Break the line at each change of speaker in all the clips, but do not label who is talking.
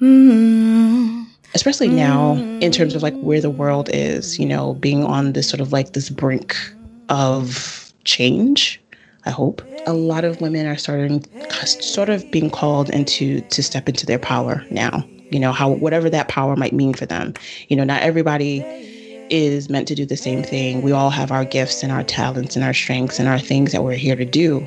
Mm-hmm. Especially now, in terms of like where the world is, you know, being on this sort of like this brink of change. I hope a lot of women are starting, sort of being called into to step into their power now. You know, how whatever that power might mean for them. You know, not everybody is meant to do the same thing. We all have our gifts and our talents and our strengths and our things that we're here to do.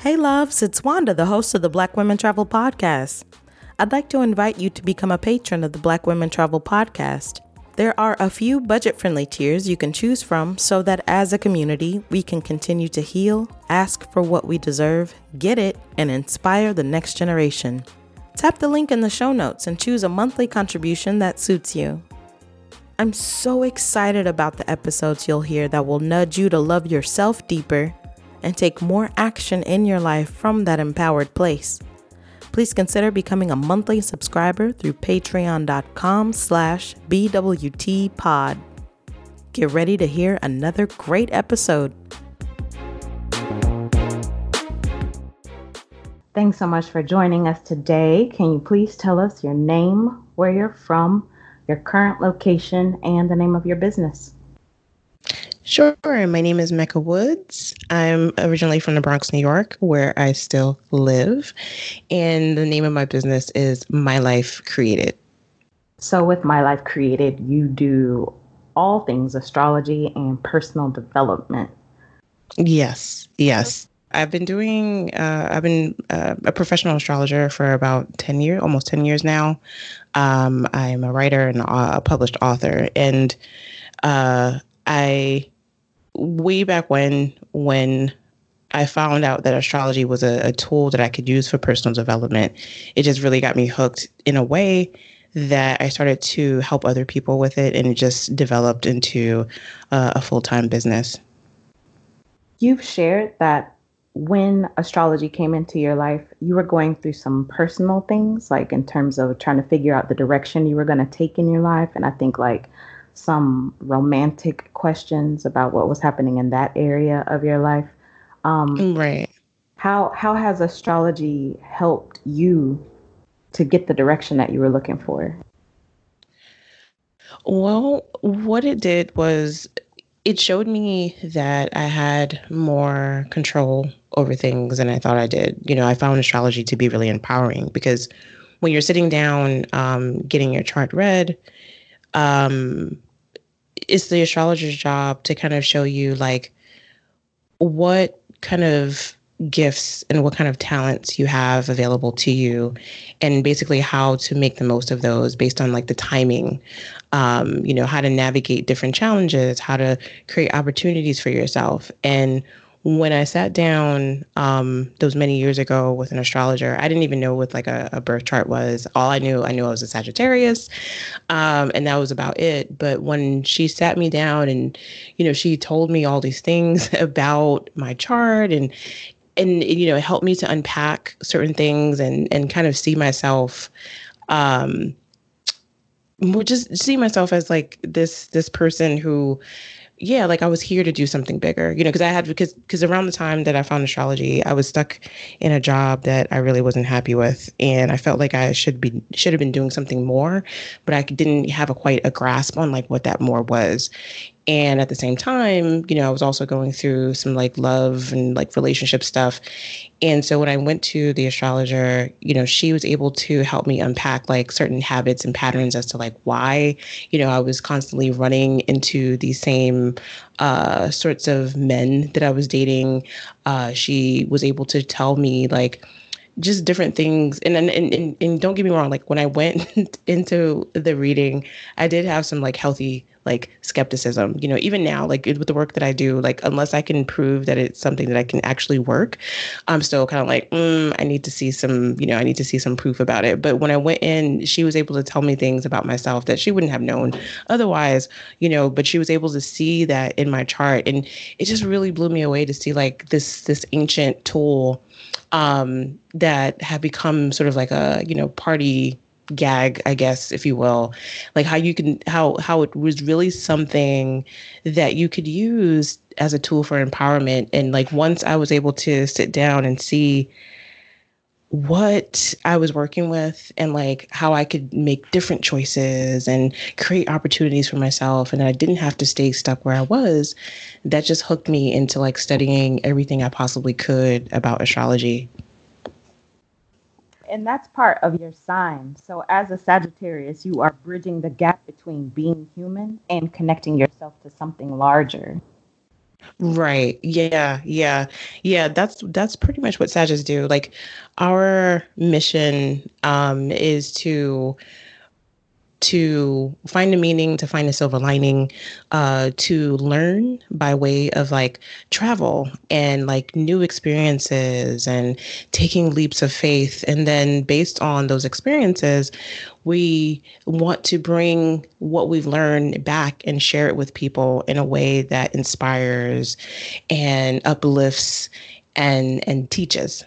Hey loves, it's Wanda, the host of the Black Women Travel Podcast. I'd like to invite you to become a patron of the Black Women Travel Podcast. There are a few budget friendly tiers you can choose from so that as a community, we can continue to heal, ask for what we deserve, get it, and inspire the next generation. Tap the link in the show notes and choose a monthly contribution that suits you. I'm so excited about the episodes you'll hear that will nudge you to love yourself deeper and take more action in your life from that empowered place. Please consider becoming a monthly subscriber through patreon.com slash bwtpod. Get ready to hear another great episode. Thanks so much for joining us today. Can you please tell us your name, where you're from, your current location, and the name of your business?
Sure. My name is Mecca Woods. I'm originally from the Bronx, New York, where I still live. And the name of my business is My Life Created.
So, with My Life Created, you do all things astrology and personal development.
Yes, yes. I've been doing, uh, I've been uh, a professional astrologer for about 10 years, almost 10 years now. Um, I'm a writer and a published author. And uh, I, way back when, when I found out that astrology was a, a tool that I could use for personal development, it just really got me hooked in a way that I started to help other people with it and it just developed into a full time business.
You've shared that when astrology came into your life, you were going through some personal things, like in terms of trying to figure out the direction you were going to take in your life. And I think like some romantic questions about what was happening in that area of your life.
Um, right.
How how has astrology helped you to get the direction that you were looking for?
Well, what it did was it showed me that I had more control over things than I thought I did. You know, I found astrology to be really empowering because when you're sitting down, um, getting your chart read, um, it's the astrologer's job to kind of show you like what kind of gifts and what kind of talents you have available to you and basically how to make the most of those based on like the timing um, you know how to navigate different challenges how to create opportunities for yourself and when I sat down um, those many years ago with an astrologer, I didn't even know what like a, a birth chart was. All I knew, I knew I was a Sagittarius, um, and that was about it. But when she sat me down and, you know, she told me all these things about my chart and and you know, it helped me to unpack certain things and and kind of see myself. Um, just see myself as like this this person who yeah, like I was here to do something bigger, you know, because I had because because around the time that I found astrology, I was stuck in a job that I really wasn't happy with, and I felt like I should be should have been doing something more, but I didn't have a quite a grasp on like what that more was, and at the same time you know i was also going through some like love and like relationship stuff. And so when i went to the astrologer you know she was able to help me unpack like certain habits and patterns as to like why you know i was constantly running into these same uh, sorts of men that i was dating. Uh, she was able to tell me like just different things and, and and and don't get me wrong like when i went into the reading i did have some like healthy like skepticism. You know, even now, like with the work that I do, like unless I can prove that it's something that I can actually work, I'm still kind of like, mm, I need to see some, you know, I need to see some proof about it. But when I went in, she was able to tell me things about myself that she wouldn't have known otherwise, you know, but she was able to see that in my chart. And it just really blew me away to see like this this ancient tool um, that have become sort of like a, you know, party gag i guess if you will. Like how you can how how it was really something that you could use as a tool for empowerment. And like once i was able to sit down and see what I was working with and like how I could make different choices and create opportunities for myself and I didn't have to stay stuck where I was that just hooked me into like studying everything I possibly could about astrology
and that's part of your sign. So as a Sagittarius, you are bridging the gap between being human and connecting yourself to something larger.
Right. Yeah. Yeah. Yeah. That's that's pretty much what Sages do. Like our mission um is to to find a meaning, to find a silver lining, uh, to learn by way of like travel and like new experiences and taking leaps of faith. And then based on those experiences, we want to bring what we've learned back and share it with people in a way that inspires and uplifts and and teaches.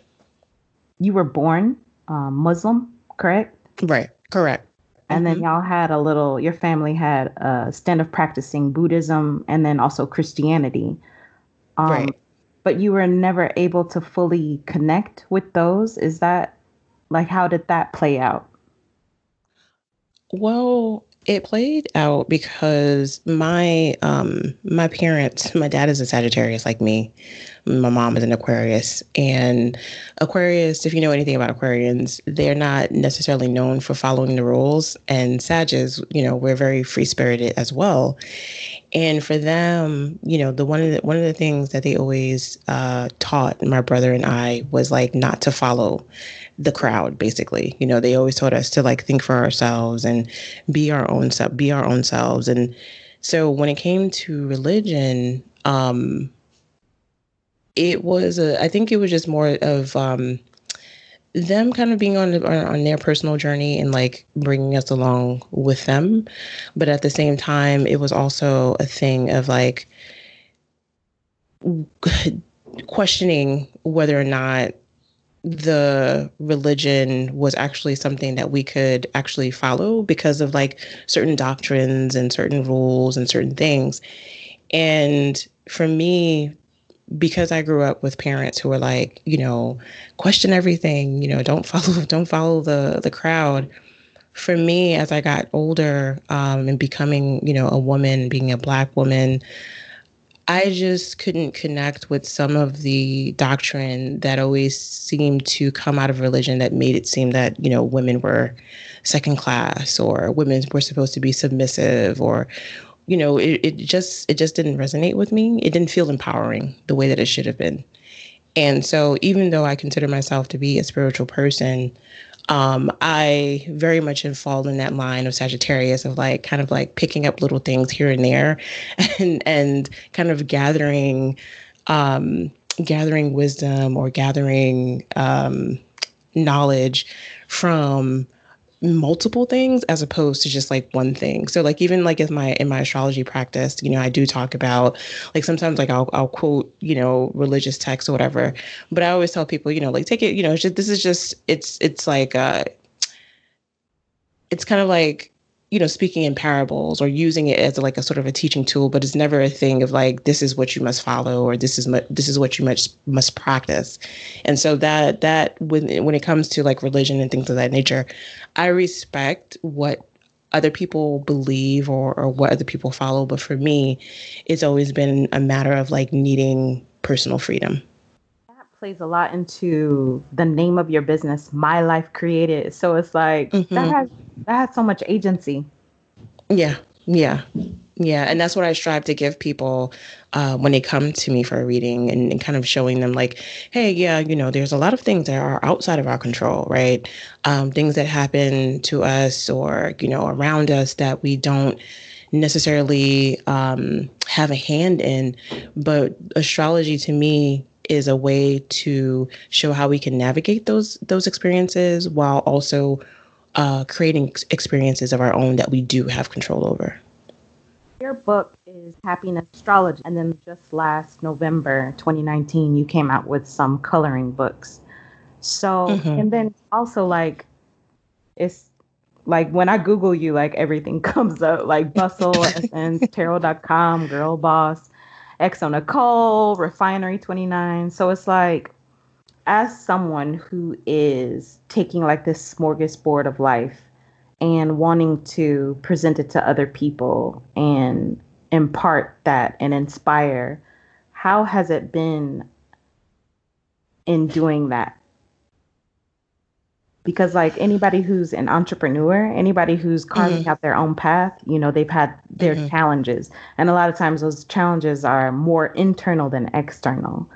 You were born um, Muslim, correct?
Right. Correct
and mm-hmm. then y'all had a little your family had a stint of practicing buddhism and then also christianity. Um, right. but you were never able to fully connect with those. Is that like how did that play out?
Well it played out because my um my parents my dad is a sagittarius like me my mom is an Aquarius. And Aquarius, if you know anything about Aquarians, they're not necessarily known for following the rules. And Sages, you know, we're very free spirited as well. And for them, you know, the one of the one of the things that they always uh, taught my brother and I was like not to follow the crowd basically you know they always taught us to like think for ourselves and be our own self be our own selves and so when it came to religion um it was a, I think it was just more of um, them kind of being on, on their personal journey and like bringing us along with them, but at the same time, it was also a thing of like questioning whether or not the religion was actually something that we could actually follow because of like certain doctrines and certain rules and certain things. And for me, because I grew up with parents who were like, you know, question everything, you know, don't follow don't follow the the crowd. For me, as I got older um, and becoming, you know, a woman, being a black woman, I just couldn't connect with some of the doctrine that always seemed to come out of religion that made it seem that, you know, women were second class or women were supposed to be submissive or you know, it, it just it just didn't resonate with me. It didn't feel empowering the way that it should have been. And so even though I consider myself to be a spiritual person, um, I very much have fallen in that line of Sagittarius of like kind of like picking up little things here and there and and kind of gathering um, gathering wisdom or gathering um, knowledge from multiple things as opposed to just like one thing. So like even like in my in my astrology practice, you know, I do talk about like sometimes like I'll I'll quote, you know, religious texts or whatever. But I always tell people, you know, like take it, you know, just, this is just it's it's like uh it's kind of like you know speaking in parables or using it as like a sort of a teaching tool but it's never a thing of like this is what you must follow or this is mu- this is what you must must practice. And so that that when when it comes to like religion and things of that nature i respect what other people believe or or what other people follow. But for me it's always been a matter of like needing personal freedom.
That plays a lot into the name of your business my life created. So it's like mm-hmm. that has that has so much agency.
Yeah, yeah, yeah, and that's what I strive to give people uh, when they come to me for a reading, and, and, kind of showing them like, hey, yeah, you know, there's a lot of things that are outside of our control, right? Um, things that happen to us or you know around us that we don't necessarily um, have a hand in. But astrology to me is a way to show how we can navigate those those experiences while also uh, creating experiences of our own that we do have control over.
Your book is Happiness Astrology, and then just last November 2019, you came out with some coloring books. So, mm-hmm. and then also like, it's like when I Google you, like everything comes up like Bustle, Essence, Tarot.com, Girl Boss, xoNecole, Refinery 29. So it's like, as someone who is taking like this smorgasbord of life and wanting to present it to other people and impart that and inspire, how has it been in doing that? Because, like anybody who's an entrepreneur, anybody who's carving mm-hmm. out their own path, you know, they've had their mm-hmm. challenges. And a lot of times those challenges are more internal than external.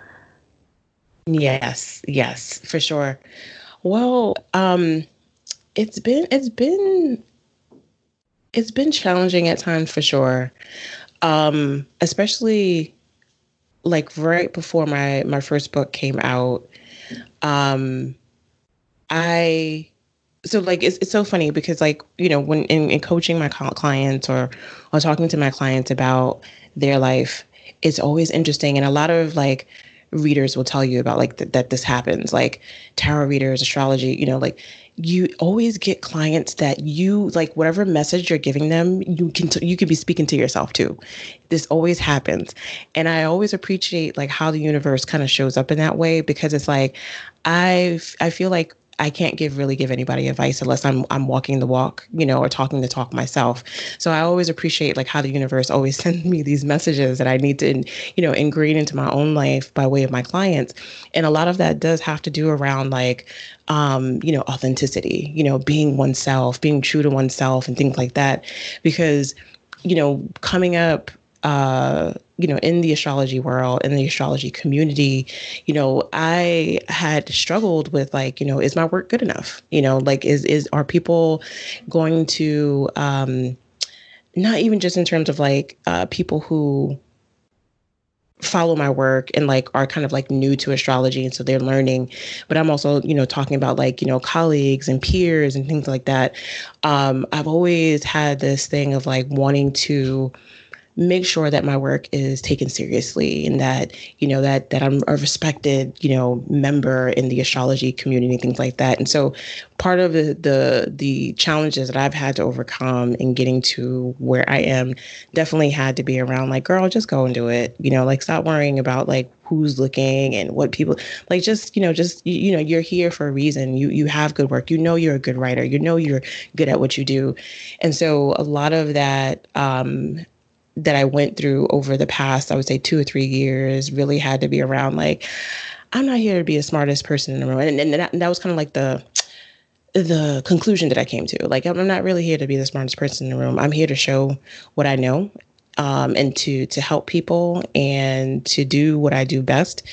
Yes, yes, for sure. Well, um, it's been it's been it's been challenging at times for sure. Um, especially like right before my my first book came out. Um, I so like it's, it's so funny because like you know when in, in coaching my clients or or talking to my clients about their life it's always interesting and a lot of like readers will tell you about like th- that this happens. Like tarot readers astrology you know like you always get clients that you like whatever message you're giving them you can t- you can be speaking to yourself too. This always happens. And i always appreciate like how the universe kind of shows up in that way because it's like i i feel like I can't give really give anybody advice unless I'm I'm walking the walk, you know, or talking the talk myself. So I always appreciate like how the universe always sends me these messages that I need to, you know, ingrain into my own life by way of my clients. And a lot of that does have to do around like um, you know, authenticity, you know, being oneself, being true to oneself and things like that. Because, you know, coming up uh, you know, in the astrology world, in the astrology community, you know, I had struggled with like, you know, is my work good enough? You know, like, is is are people going to, um, not even just in terms of like uh, people who follow my work and like are kind of like new to astrology and so they're learning but i'm also you know talking about like you know colleagues and peers and things like that um i've always had this thing of like wanting to make sure that my work is taken seriously and that you know that that I'm a respected you know member in the astrology community things like that. And so part of the the, the challenges that I've had to overcome in getting to where I am definitely had to be around like girl just go and do it. You know like stop worrying about like who's looking and what people like just you know just you, you know you're here for a reason. You you have good work. You know you're a good writer. You know you're good at what you do. And so a lot of that um that I went through over the past, I would say two or three years, really had to be around like, I'm not here to be the smartest person in the room. And, and, that, and that was kind of like the the conclusion that I came to. Like, I'm not really here to be the smartest person in the room. I'm here to show what I know um, and to to help people and to do what I do best.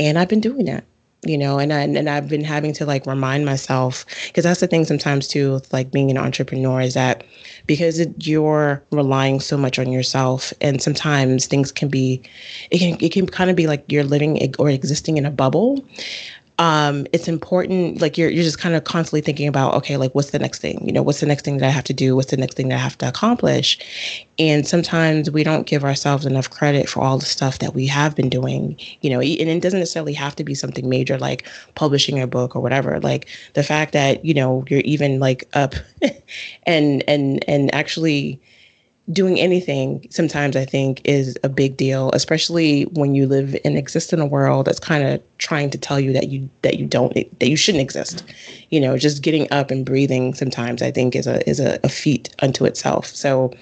And I've been doing that you know and I, and I've been having to like remind myself because that's the thing sometimes too with like being an entrepreneur is that because it, you're relying so much on yourself and sometimes things can be it can it can kind of be like you're living or existing in a bubble um, it's important like you're you're just kind of constantly thinking about okay like what's the next thing? You know what's the next thing that i have to do? What's the next thing that i have to accomplish? And sometimes we don't give ourselves enough credit for all the stuff that we have been doing you know and it doesn't necessarily have to be something major like publishing a book or whatever. Like the fact that you know you're even like up and and and actually doing anything sometimes I think is a big deal, especially when you live and exist in a world that's kind of trying to tell you that you that you don't that you shouldn't exist. You know, just getting up and breathing sometimes I think is a is a, a feat unto itself. So,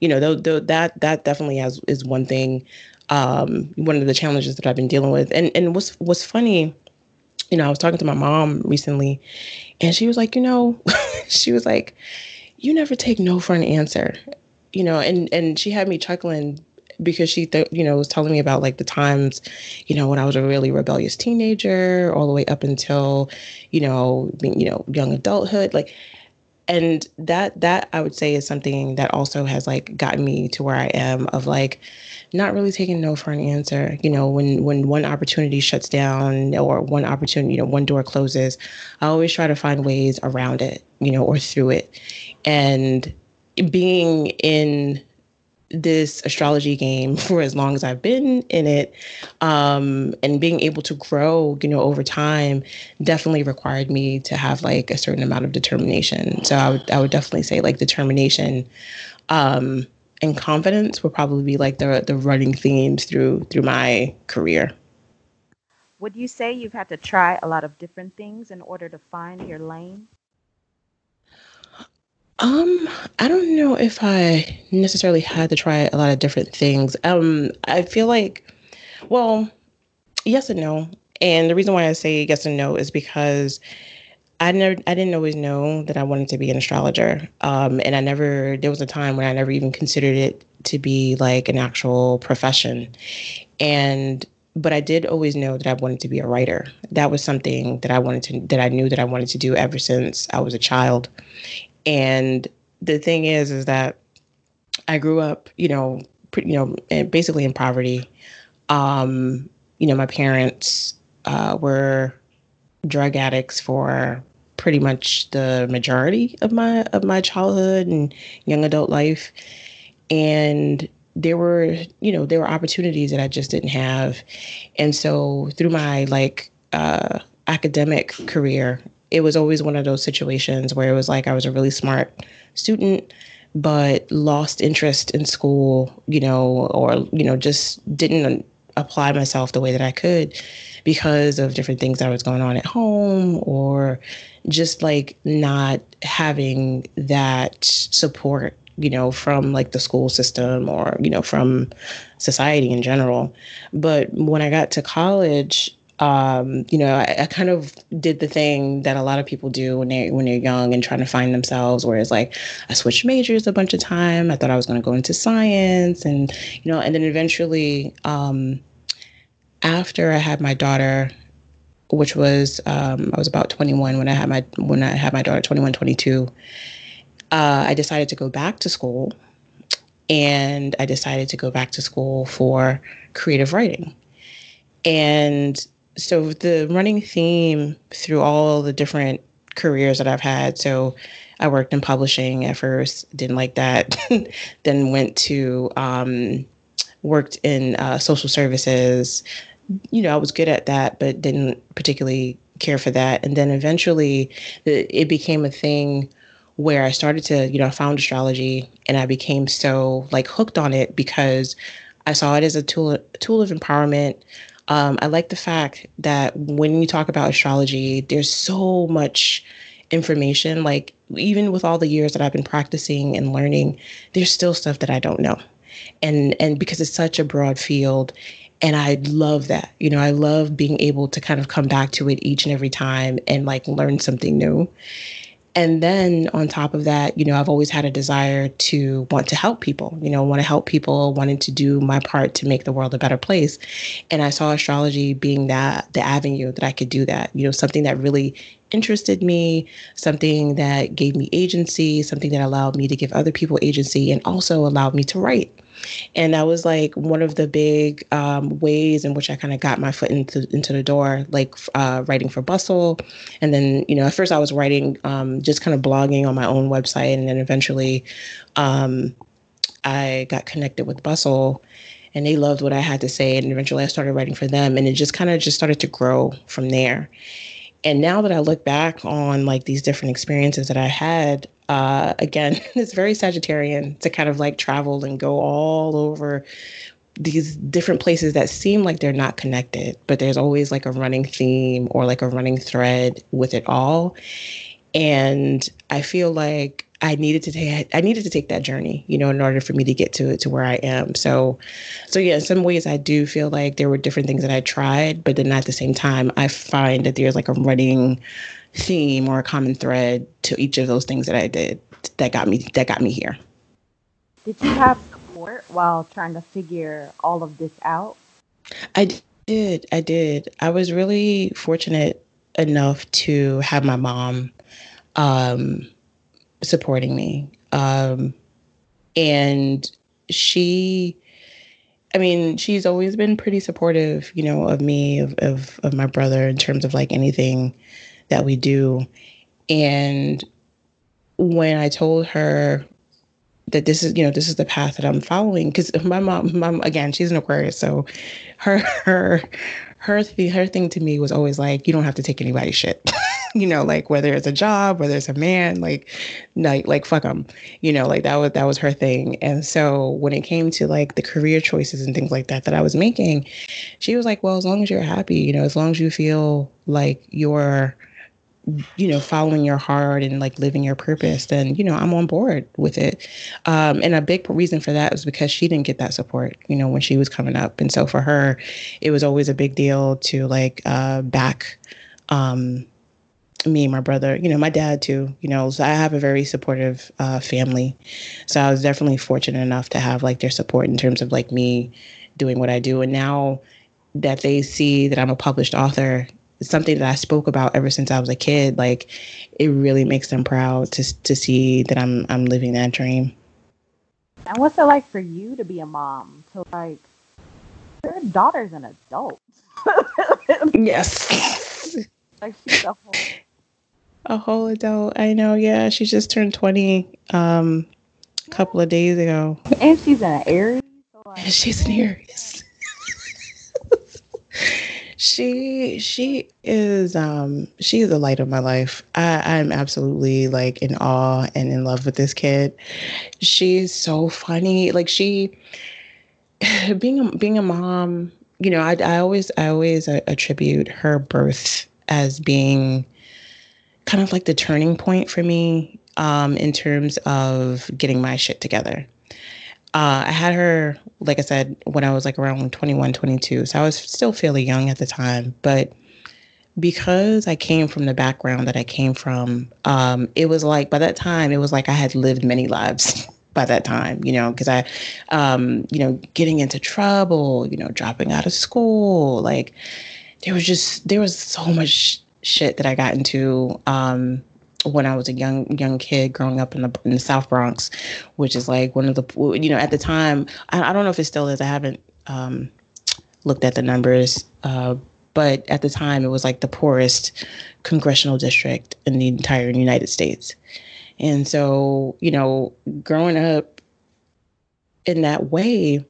you know, though, though that that definitely has is one thing. Um, one of the challenges that I've been dealing with, and and what's what's funny, you know, I was talking to my mom recently, and she was like, you know, she was like, you never take no for an answer you know, and and she had me chuckling because she th- you know was telling me about like the times you know when i was a really rebellious teenager all the way up until you know being, you know young adulthood like and that that I would say is something that also has like gotten me to where I am of like not really taking no for an answer. You know, when when one opportunity shuts down or one opportunity, you know, one door closes, I always try to find ways around it, you know, or through it. And being in this astrology game for as long as I've been in it, um, and being able to grow, you know, over time, definitely required me to have like a certain amount of determination. So I would I would definitely say like determination, um, and confidence would probably be like the the running themes through through my career.
Would you say you've had to try a lot of different things in order to find your lane?
Um, I don't know if I necessarily had to try a lot of different things. Um, I feel like, well, yes and no. And the reason why I say yes and no is because I never, I didn't always know that I wanted to be an astrologer. Um, and I never, there was a time when I never even considered it to be like an actual profession. And but I did always know that I wanted to be a writer. That was something that I wanted to that I knew that I wanted to do ever since I was a child. And the thing is, is that I grew up, you know, pretty, you know, basically in poverty. Um, you know, my parents uh, were drug addicts for pretty much the majority of my of my childhood and young adult life, and there were, you know, there were opportunities that I just didn't have, and so through my like uh, academic career, it was always one of those situations where it was like I was a really smart student but lost interest in school, you know, or you know, just didn't apply myself the way that I could because of different things that was going on at home or just like not having that support you know from like the school system or you know from society in general. But when i got to college um, you know, I, I, kind of did the thing that a lot of people do when they when they're young and trying to find themselves. Whereas, like, I switched majors a bunch of time. I thought I was going to go into science, and you know, and then eventually, um, after I had my daughter, which was um, I was about 21 when I had my when I had my daughter, 21, 22. Uh, I decided to go back to school, and I decided to go back to school for creative writing. And so the running theme through all the different careers that I've had. So I worked in publishing at first, didn't like that. then went to um, worked in uh, social services. You know, I was good at that, but didn't particularly care for that. And then eventually, it became a thing where I started to, you know, I found astrology, and I became so like hooked on it because I saw it as a tool, tool of empowerment. Um, I like the fact that when you talk about astrology, there's so much information. Like, even with all the years that I've been practicing and learning, there's still stuff that I don't know. And, and because it's such a broad field, and I love that. You know, I love being able to kind of come back to it each and every time and like learn something new. And then on top of that, you know, I've always had a desire to want to help people, you know, want to help people, wanting to do my part to make the world a better place. And I saw astrology being that the avenue that I could do that, you know, something that really interested me, something that gave me agency, something that allowed me to give other people agency and also allowed me to write. And that was like one of the big um, ways in which I kind of got my foot into into the door, like uh, writing for Bustle. And then, you know, at first I was writing, um, just kind of blogging on my own website. And then eventually um, I got connected with Bustle and they loved what I had to say. And eventually I started writing for them. And it just kind of just started to grow from there. And now that I look back on like these different experiences that I had, uh, again, it's very Sagittarian to kind of like travel and go all over these different places that seem like they're not connected, but there's always like a running theme or like a running thread with it all. And I feel like I needed to take I needed to take that journey, you know, in order for me to get to to where I am. So so yeah, in some ways I do feel like there were different things that I tried, but then at the same time I find that there's like a running theme or a common thread to each of those things that I did that got me that got me here.
Did you have support while trying to figure all of this out?
I did. I did. I was really fortunate enough to have my mom um, supporting me. Um, and she, I mean, she's always been pretty supportive, you know, of me, of, of, of my brother in terms of like anything that we do. And when I told her that this is, you know, this is the path that I'm following, because my mom, mom, again, she's an Aquarius, so her, her, her, th- her thing to me was always like, you don't have to take anybody's shit. you know, like whether it's a job, whether it's a man, like, like, like fuck them, you know, like that was that was her thing. And so when it came to like the career choices and things like that that I was making, she was like, well, as long as you're happy, you know, as long as you feel like you're you know following your heart and like living your purpose then you know i'm on board with it um, and a big reason for that was because she didn't get that support you know when she was coming up and so for her it was always a big deal to like uh, back um, me my brother, you know, my dad too, you know, so I have a very supportive uh, family. So I was definitely fortunate enough to have like their support in terms of like me doing what I do. And now that they see that I'm a published author, it's something that I spoke about ever since I was a kid. Like it really makes them proud to to see that I'm I'm living that dream.
And what's it like for you to be a mom? To like your daughter's an adult.
yes.
like she's a whole
a whole adult. I know. Yeah, she just turned twenty um, a couple of days ago.
And she's an Aries.
So like, she's an Aries. She she is um she is the light of my life. I I'm absolutely like in awe and in love with this kid. She's so funny. Like she being a, being a mom, you know, I I always I always attribute her birth as being kind of like the turning point for me um, in terms of getting my shit together. Uh, I had her, like I said, when I was like around 21, 22. So I was still fairly young at the time. But because I came from the background that I came from, um, it was like by that time, it was like I had lived many lives by that time, you know, because I, um, you know, getting into trouble, you know, dropping out of school, like there was just, there was so much shit that I got into um, when I was a young young kid growing up in the in the South Bronx, which is like one of the you know at the time I, I don't know if it still is. I haven't um, looked at the numbers, uh, but at the time it was like the poorest congressional district in the entire United States, and so you know growing up in that way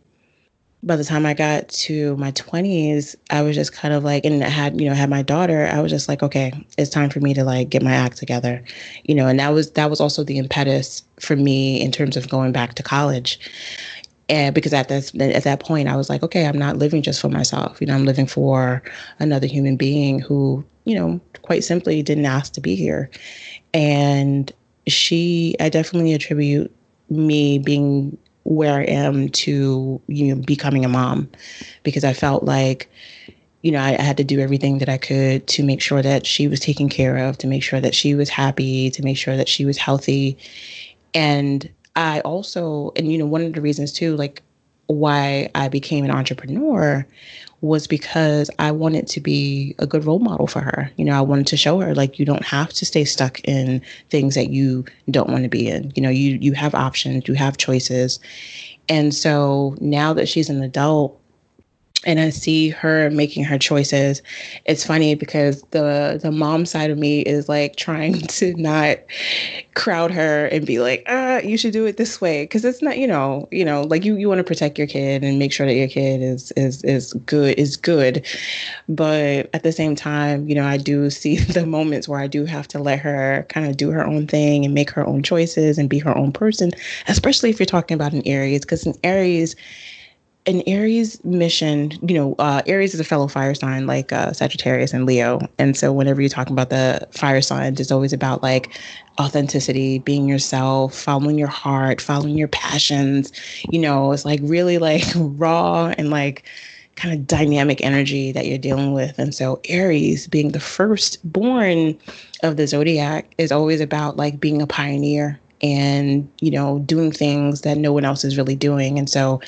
by the time I got to my 20s, I was just kind of like, and I had, you know, had my daughter, I was just like, okay, it's time for me to like get my act together, you know, and that was, that was also the impetus for me in terms of going back to college. And because at this, at that point, I was like, okay, I'm not living just for myself. You know, I'm living for another human being who, you know, quite simply didn't ask to be here. And she, I definitely attribute me being where I am to you know becoming a mom because I felt like you know I, I, had to do everything that I could to make sure that she was taken care of, to make sure that she was happy, to make sure that she was healthy, and I also and you know one of the reasons too like why I became an entrepreneur was because I wanted to be a good role model for her. You know, I wanted to show her like you don't have to stay stuck in things that you don't want to be in. You know, you you have options, you have choices. And so now that she's an adult, and I see her making her choices. It's funny because the the mom side of me is like trying to not crowd her and be like, uh, you should do it this way. Cause it's not, you know, you know, like you, you want to protect your kid and make sure that your kid is is is good, is good. But at the same time, you know, I do see the moments where I do have to let her kind of do her own thing and make her own choices and be her own person, especially if you're talking about an Aries, because in Aries, an Aries mission, you know, uh, Aries is a fellow fire sign like uh, Sagittarius and Leo. And so whenever you're talking about the fire signs, it's always about like authenticity, being yourself, following your heart, following your passions. You know, it's like really like raw and like kind of dynamic energy that you're dealing with. And so Aries being the first born of the zodiac is always about like being a pioneer and you know doing things that no one else is really doing and so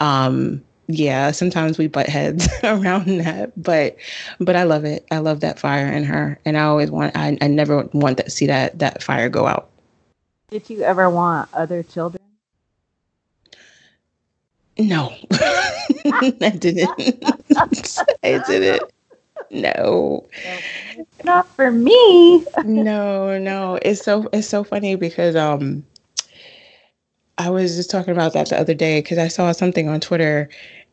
um yeah sometimes we butt heads around that but but i love it i love that fire in her and i always want i, I never want to see that that fire go out
Did you ever want other children?
No, I didn't. I didn't. No.
Not for me.
no, no. It's so it's so funny because um I was just talking about that the other day because I saw something on Twitter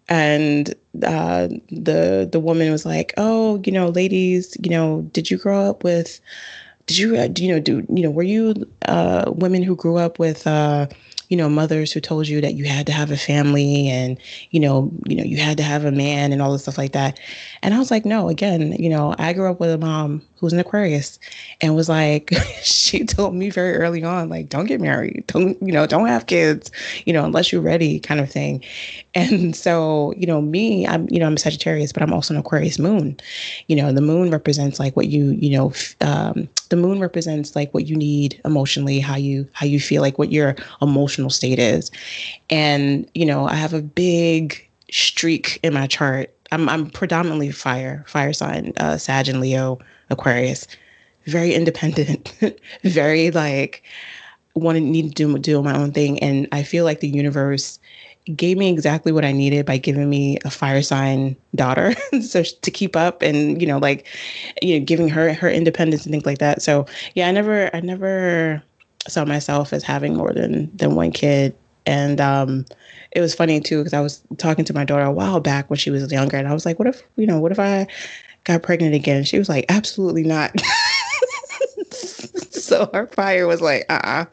and uh, the the woman was like, "Oh, you know, ladies, you know, did you grow up with? Did you, uh, you know, do you know, were you uh, women who grew up with?" You know mothers who told you that you had to have a family and you know you know you had to have a man and all this stuff like that. And i was like no again you know i grew up with a mom who was an aquarius and was like she told me very early on like don't get married. Don't you know don't have kids you know unless you're ready kind of thing. And so you know me i'm you know i'm a sagittarius but i'm also an aquarius moon. You know the moon represents like what you you know um, the moon represents like what you need emotionally how you how you feel like what your emotional state is. And you know i have a big streak in my chart. I'm i'm predominantly fire fire sign uh sag and leo aquarius. Very independent very like want to need to do do my own thing. And i feel like the universe gave me exactly what I needed by giving me a fire sign daughter, so to keep up and you know like you know giving her her independence and things like that. So yeah, I never I never saw myself as having more than than one kid, and um, it was funny too because I was talking to my daughter a while back when she was younger, and I was like, what if you know what if I got pregnant again? She was like, absolutely not. so our fire was like, uh uh-uh. uh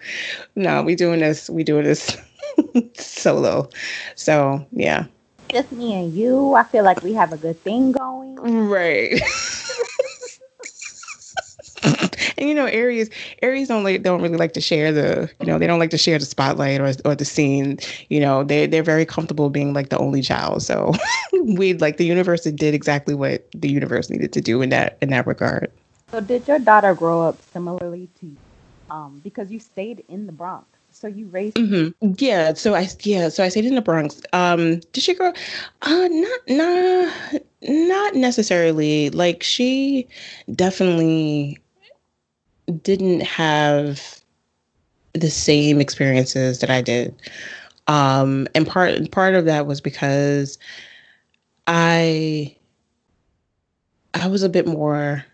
no, we doing this, we doing this solo. So yeah.
Just me and you. I feel like we have a good thing going.
Right. and you know aries aries don't like don't really like to share the you know they don't like to share the spotlight or, or the scene you know they, they're very comfortable being like the only child. So we like the universe did exactly what the universe needed to do in that in that regard.
So did your daughter grow up similarly to you? Um, because you stayed in the bronx. So you raised
mm-hmm. yeah so i yeah so i stayed in the bronx. Um did she grow uh not not not necessarily. Like she definitely didn't have the same experiences that i did. Um and part part of that was because i i was a bit more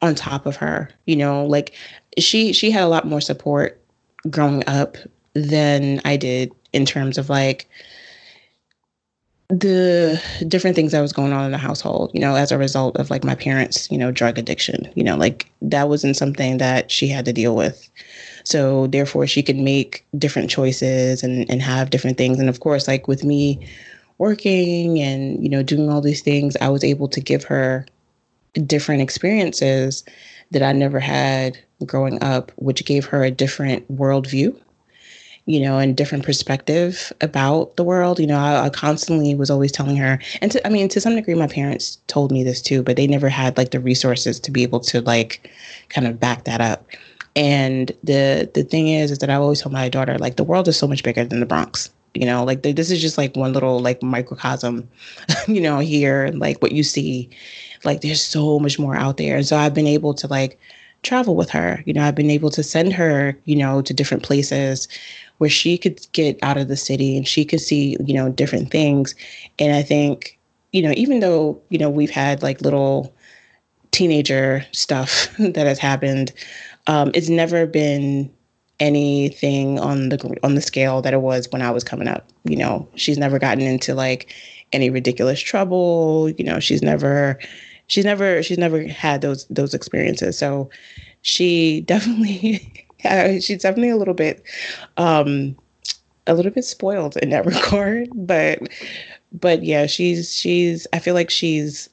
on top of her you know like she she had a lot more support growing up than I did in terms of like the different things that was going on in the household, you know, as a result of like my parents, you know, drug addiction, you know, like that wasn't something that she had to deal with. So therefore she could make different choices and, and have different things. And of course, like with me working and, you know, doing all these things, I was able to give her different experiences that I never had growing up, which gave her a different worldview, you know, and different perspective about the world. You know, I, I, constantly was always telling her, and to, I mean, to some degree, my parents told me this too, but they never had like the resources to be able to like kind of back that up. And the the thing is, is that I always told my daughter, like, the world is so much bigger than the Bronx you know like the, this is just like one little like microcosm you know here like what you see like there's so much more out there and so i've been able to like travel with her. You know, I've been able to send her, you know, to different places where she could get out of the city and she could see, you know, different things. And I think, you know, even though, you know, we've had like little teenager stuff that has happened, um, it's never been anything on the on the scale that it was when I was coming up. You know, she's never gotten into like any ridiculous trouble. You know, she's never she's never she's never had those those experiences. So she definitely she's definitely a little bit um a little bit spoiled in that regard, but but yeah, she's she's I feel like she's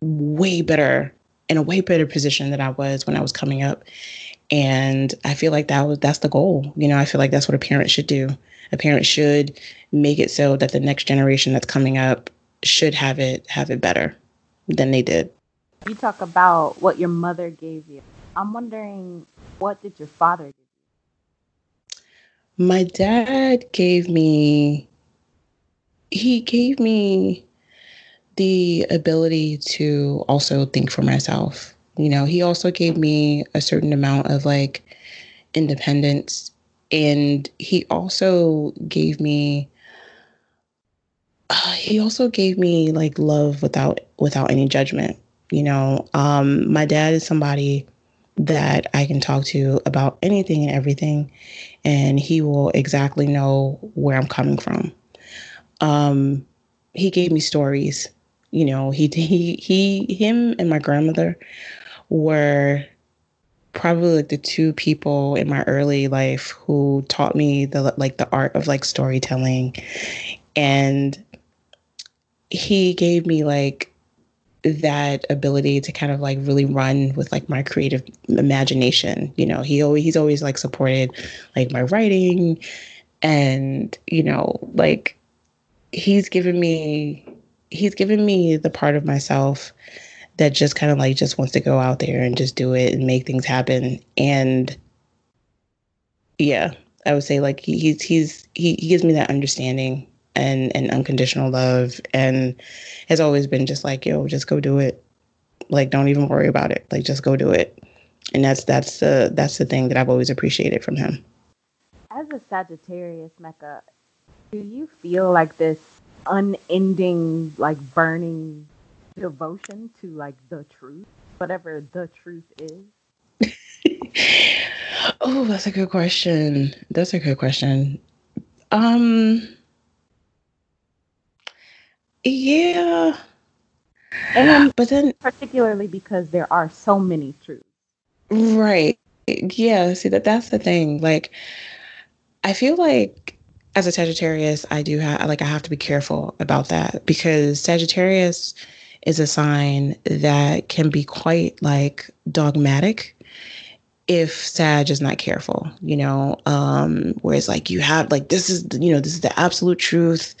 way better in a way better position than I was when I was coming up. And I feel like that was that's the goal. You know, I feel like that's what a parent should do. A parent should make it so that the next generation that's coming up should have it have it better than they did.
You talk about what your mother gave you. I'm wondering, what did your father give
you? My dad gave me, he gave me the ability to also think for myself. You know, he also gave me a certain amount of like independence. And he also gave me uh, he also gave me like love without without any judgment. You know, um, my dad is somebody that I can talk to about anything and everything, and he will exactly know where I'm coming from. Um, he gave me stories. You know, he he he him and my grandmother were probably like the two people in my early life who taught me the like the art of like storytelling and he gave me like that ability to kind of like really run with like my creative imagination you know? He always he's always like supported like my writing and you know like he's given me he's given me the part of myself that just kind of like just wants to go out there and just do it and make things happen. And yeah i would say like he, he's he's he, he gives me that understanding and and unconditional love and has always been just like yo just go do it. Like don't even worry about it. Like just go do it. And that's that's the that's the thing that i've always appreciated from him.
As a sagittarius mecca do you feel like this unending like burning devotion to like the truth whatever the truth is?
Oh that's a good question. That's a good question. Um yeah.
And um, but then particularly because there are so many truths.
Right. Yeah, see that that's the thing. Like I feel like as a Sagittarius, I do have like I have to be careful about that because Sagittarius is a sign that can be quite like dogmatic if Sag is not careful, you know, um, where it's like you have like this is you know this is the absolute truth,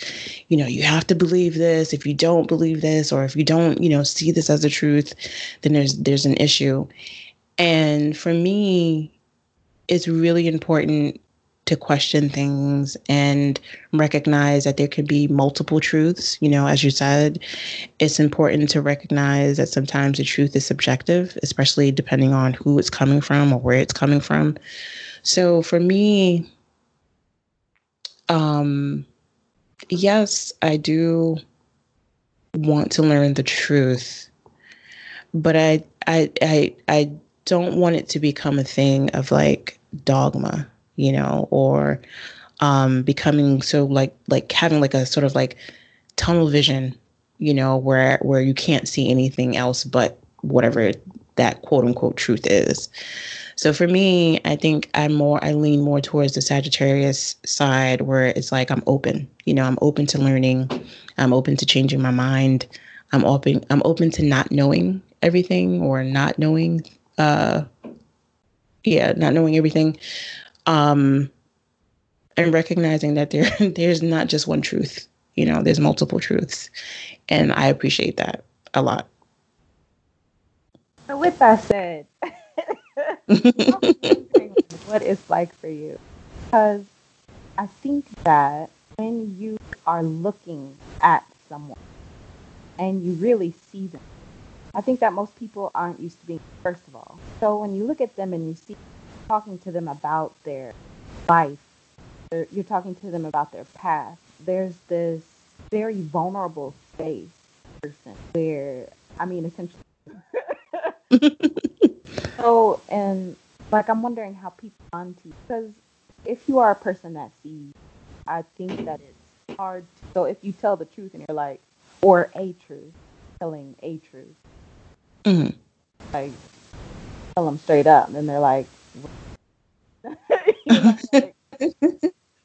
you know, you have to believe this. If you don't believe this, or if you don't you know see this as the truth, then there's there's an issue. And for me, it's really important to question things and recognize that there can be multiple truths. You know, as you said, it's important to recognize that sometimes the truth is subjective, especially depending on who it's coming from or where it's coming from. So for me, um, yes, I do want to learn the truth, but I, I, I, I don't want it to become a thing of like dogma you know, or um, becoming so like like having like a sort of like tunnel vision, you know, where where you can't see anything else but whatever that quote unquote truth is. So for me, I think I'm more I lean more towards the Sagittarius side where it's like I'm open. You know, I'm open to learning. I'm open to changing my mind. I'm open I'm open to not knowing everything or not knowing uh yeah, not knowing everything um, and recognizing that there there's not just one truth. You know, there's multiple truths, and I appreciate that a lot.
So, with that said, what it's like for you, because I think that when you are looking at someone and you really see them, I think that most people aren't used to being first of all. So when you look at them and you see talking to them about their life. You're talking to them about their past. There's this very vulnerable space person where, I mean, essentially. so, and like, I'm wondering how people on to because if you are a person that sees, I think that it's hard. To, so, if you tell the truth and you're like, or a truth, telling a truth, mm-hmm. like, tell them straight up, and they're like,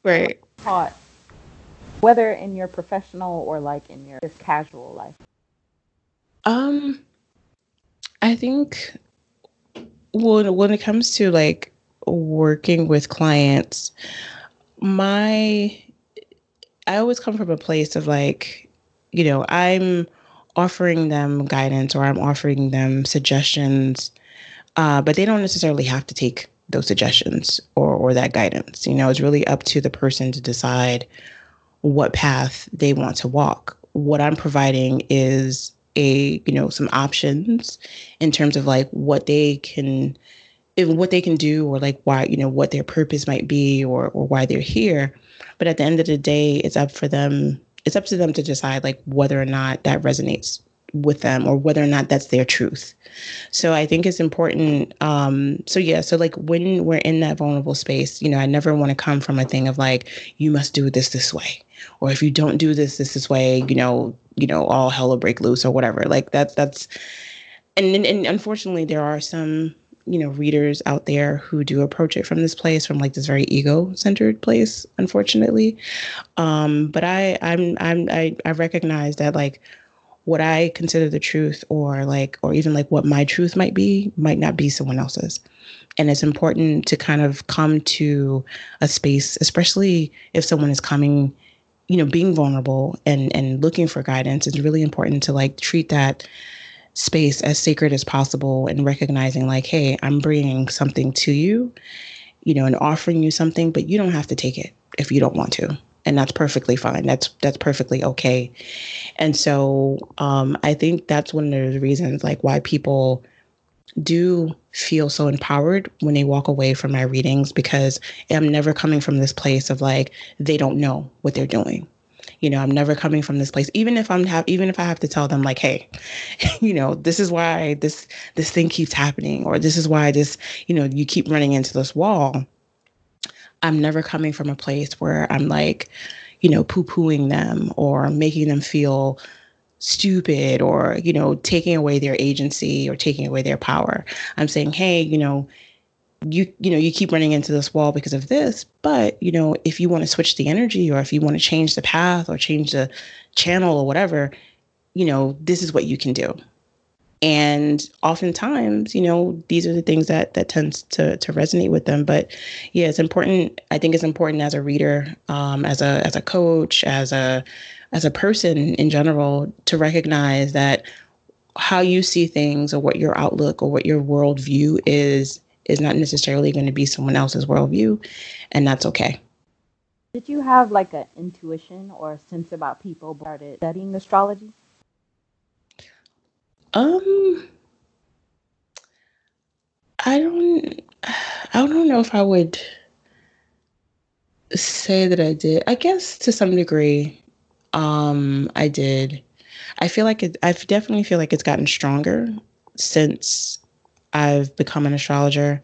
right.
Taught, whether in your professional or like in your just casual life.
Um, I think when when it comes to like working with clients, my I always come from a place of like, you know, I'm offering them guidance or I'm offering them suggestions, uh, but they don't necessarily have to take those suggestions or or that guidance. You know, it's really up to the person to decide what path they want to walk. What I'm providing is a, you know, some options in terms of like what they can what they can do or like why you know what their purpose might be or or why they're here but at the end of the day it's up for them it's up to them to decide like whether or not that resonates with them or whether or not that's their truth. So i think it's important um so yeah so like when we're in that vulnerable space you know i never want to come from a thing of like you must do this this way. Or if you don't do this this this way you know you know all hell will break loose or whatever. Like that's that's and, and unfortunately there are some you know readers out there who do approach it from this place from like this very ego-centered place unfortunately. Um but i i'm i'm i, I recognize that like what i consider the truth or like or even like what my truth might be might not be someone else's. And it's important to kind of come to a space especially if someone is coming you know being vulnerable and and looking for guidance it's really important to like treat that space as sacred as possible and recognizing like hey i'm bringing something to you you know and offering you something but you don't have to take it if you don't want to and that's perfectly fine. That's that's perfectly okay. And so um i think that's one of the reasons like why people do feel so empowered when they walk away from my readings because i'm never coming from this place of like they don't know what they're doing. You know i'm never coming from this place. Even if i'm have even if i have to tell them like hey you know this is why this this thing keeps happening or this is why this you know you keep running into this wall i'm never coming from a place where i'm like you know poo-pooing them or making them feel stupid or you know taking away their agency or taking away their power. I'm saying hey you know you you know you keep running into this wall because of this but you know if you want to switch the energy or if you want to change the path or change the channel or whatever you know this is what you can do and oftentimes you know these are the things that that tends to to resonate with them but yeah it's important i think it's important as a reader um, as a as a coach as a as a person in general to recognize that how you see things or what your outlook or what your worldview is is not necessarily going to be someone else's worldview, and that's okay.
Did you have like an intuition or a sense about people started studying astrology?
Um, I don't, I don't know if I would say that I did. I guess to some degree, um, I did. I feel like it. I definitely feel like it's gotten stronger since I've become an astrologer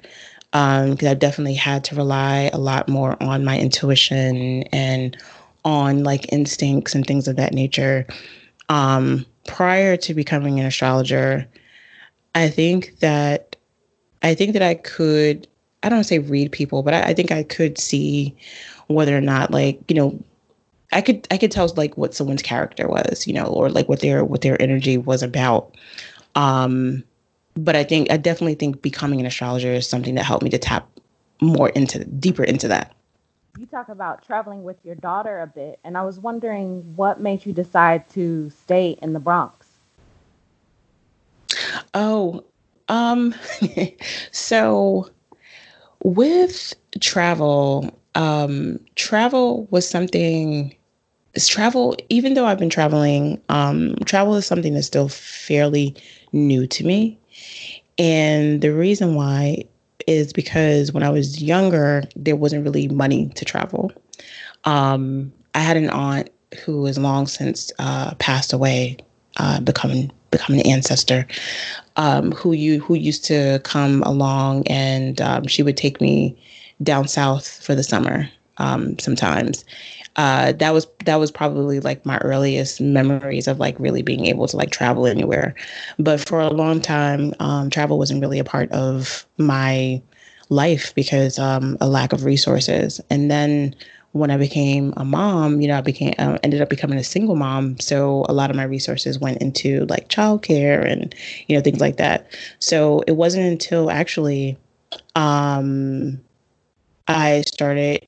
Um, because I've definitely had to rely a lot more on my intuition and on like instincts and things of that nature. Um, prior to becoming an astrologer, I think that I think that I could I don't say read people, but I, I think I could see whether or not like you know I could I could tell like what someone's character was, you know, or like what their what their energy was about. Um, but I think I definitely think becoming an astrologer is something that helped me to tap more into deeper into that.
You talk about traveling with your daughter a bit, and I was wondering what made you decide to stay in the Bronx.
Oh, um, so with travel, um, travel was something. Travel, even though I've been traveling, um, travel is something that's still fairly new to me. And the reason why is because when I was younger, there wasn't really money to travel. Um, I had an aunt who has long since uh, passed away, uh, becoming becoming an ancestor, um, who you who used to come along and um, she would take me down south for the summer um, sometimes, uh, that was that was probably like my earliest memories of like really being able to like travel anywhere. But for a long time, um, travel wasn't really a part of my life because um, a lack of resources. And then when I became a mom, you know, I became uh, ended up becoming a single mom. So a lot of my resources went into like childcare and you know things like that. So it wasn't until actually um, I started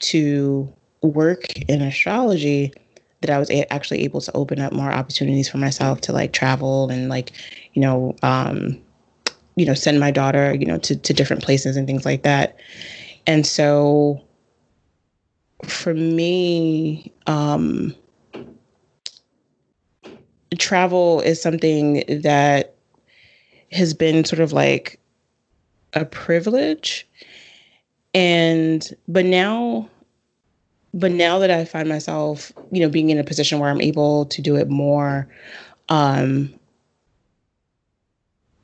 to work in astrology that I was a- actually able to open up more opportunities for myself to like travel and like, you know, um, you know, send my daughter, you know, to, to different places and things like that. And so for me, um, travel is something that has been sort of like a privilege. And but now but now that I find myself, you know, being in a position where I'm able to do it more, um,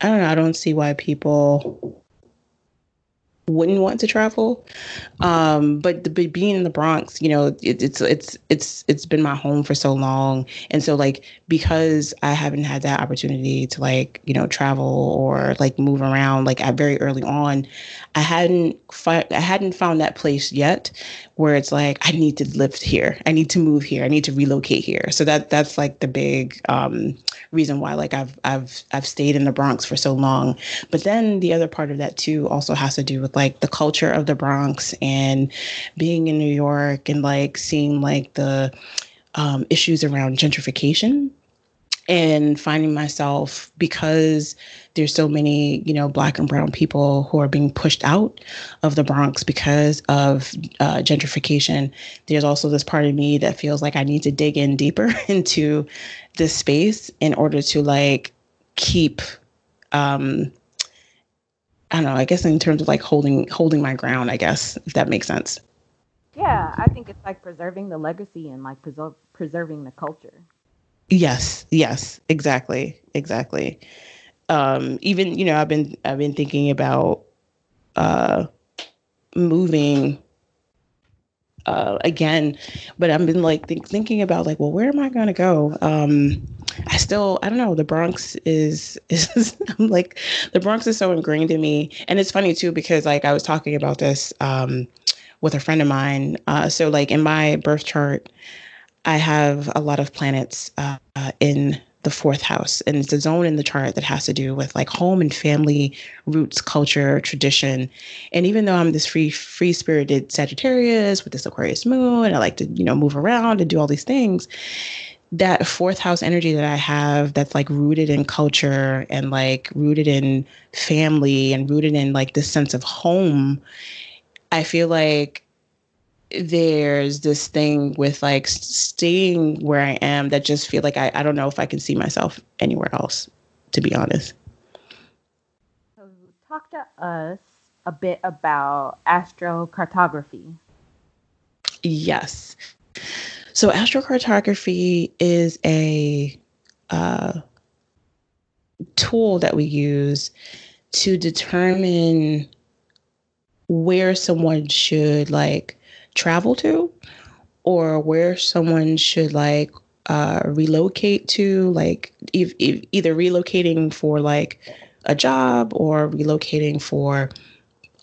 I don't know, I don't see why people wouldn't want to travel. Um, but, the, being in the Bronx, you know, it, it's it's it's it's been my home for so long, and so like because I haven't had that opportunity to like you know travel or like move around like at very early on, I hadn't fi- I hadn't found that place yet where it's like I need to live here, I need to move here, I need to relocate here. So that that's like the big um, reason why like I've I've I've stayed in the Bronx for so long. But then the other part of that too also has to do with like the culture of the Bronx and being in New York and like seeing like the um, issues around gentrification and finding myself because there's so many you know black and brown people who are being pushed out of the bronx because of uh, gentrification there's also this part of me that feels like i need to dig in deeper into this space in order to like keep um i don't know i guess in terms of like holding holding my ground i guess if that makes sense
yeah i think it's like preserving the legacy and like preserve, preserving the culture
Yes, yes, exactly, exactly. Um, even you know, I've been I've been thinking about uh, moving uh, again, but I've been like think, thinking about like, well, where am I going to go? Um, I still I don't know. The Bronx is is I'm like the Bronx is so ingrained in me, and it's funny too because like I was talking about this um, with a friend of mine. Uh, so like in my birth chart. I have a lot of planets uh, in the fourth house, and it's a zone in the chart that has to do with like home and family, roots, culture, tradition. And even though I'm this free, free spirited Sagittarius with this Aquarius moon, I like to you know move around and do all these things. That fourth house energy that I have, that's like rooted in culture and like rooted in family and rooted in like this sense of home. I feel like there's this thing with like staying where I am that just feel like I, I don't know if I can see myself anywhere else, to be honest.
So talk to us a bit about astrocartography.
Yes. So astrocartography is a uh, tool that we use to determine where someone should like travel to or where someone should like uh, relocate to, like either relocating for like a job or relocating for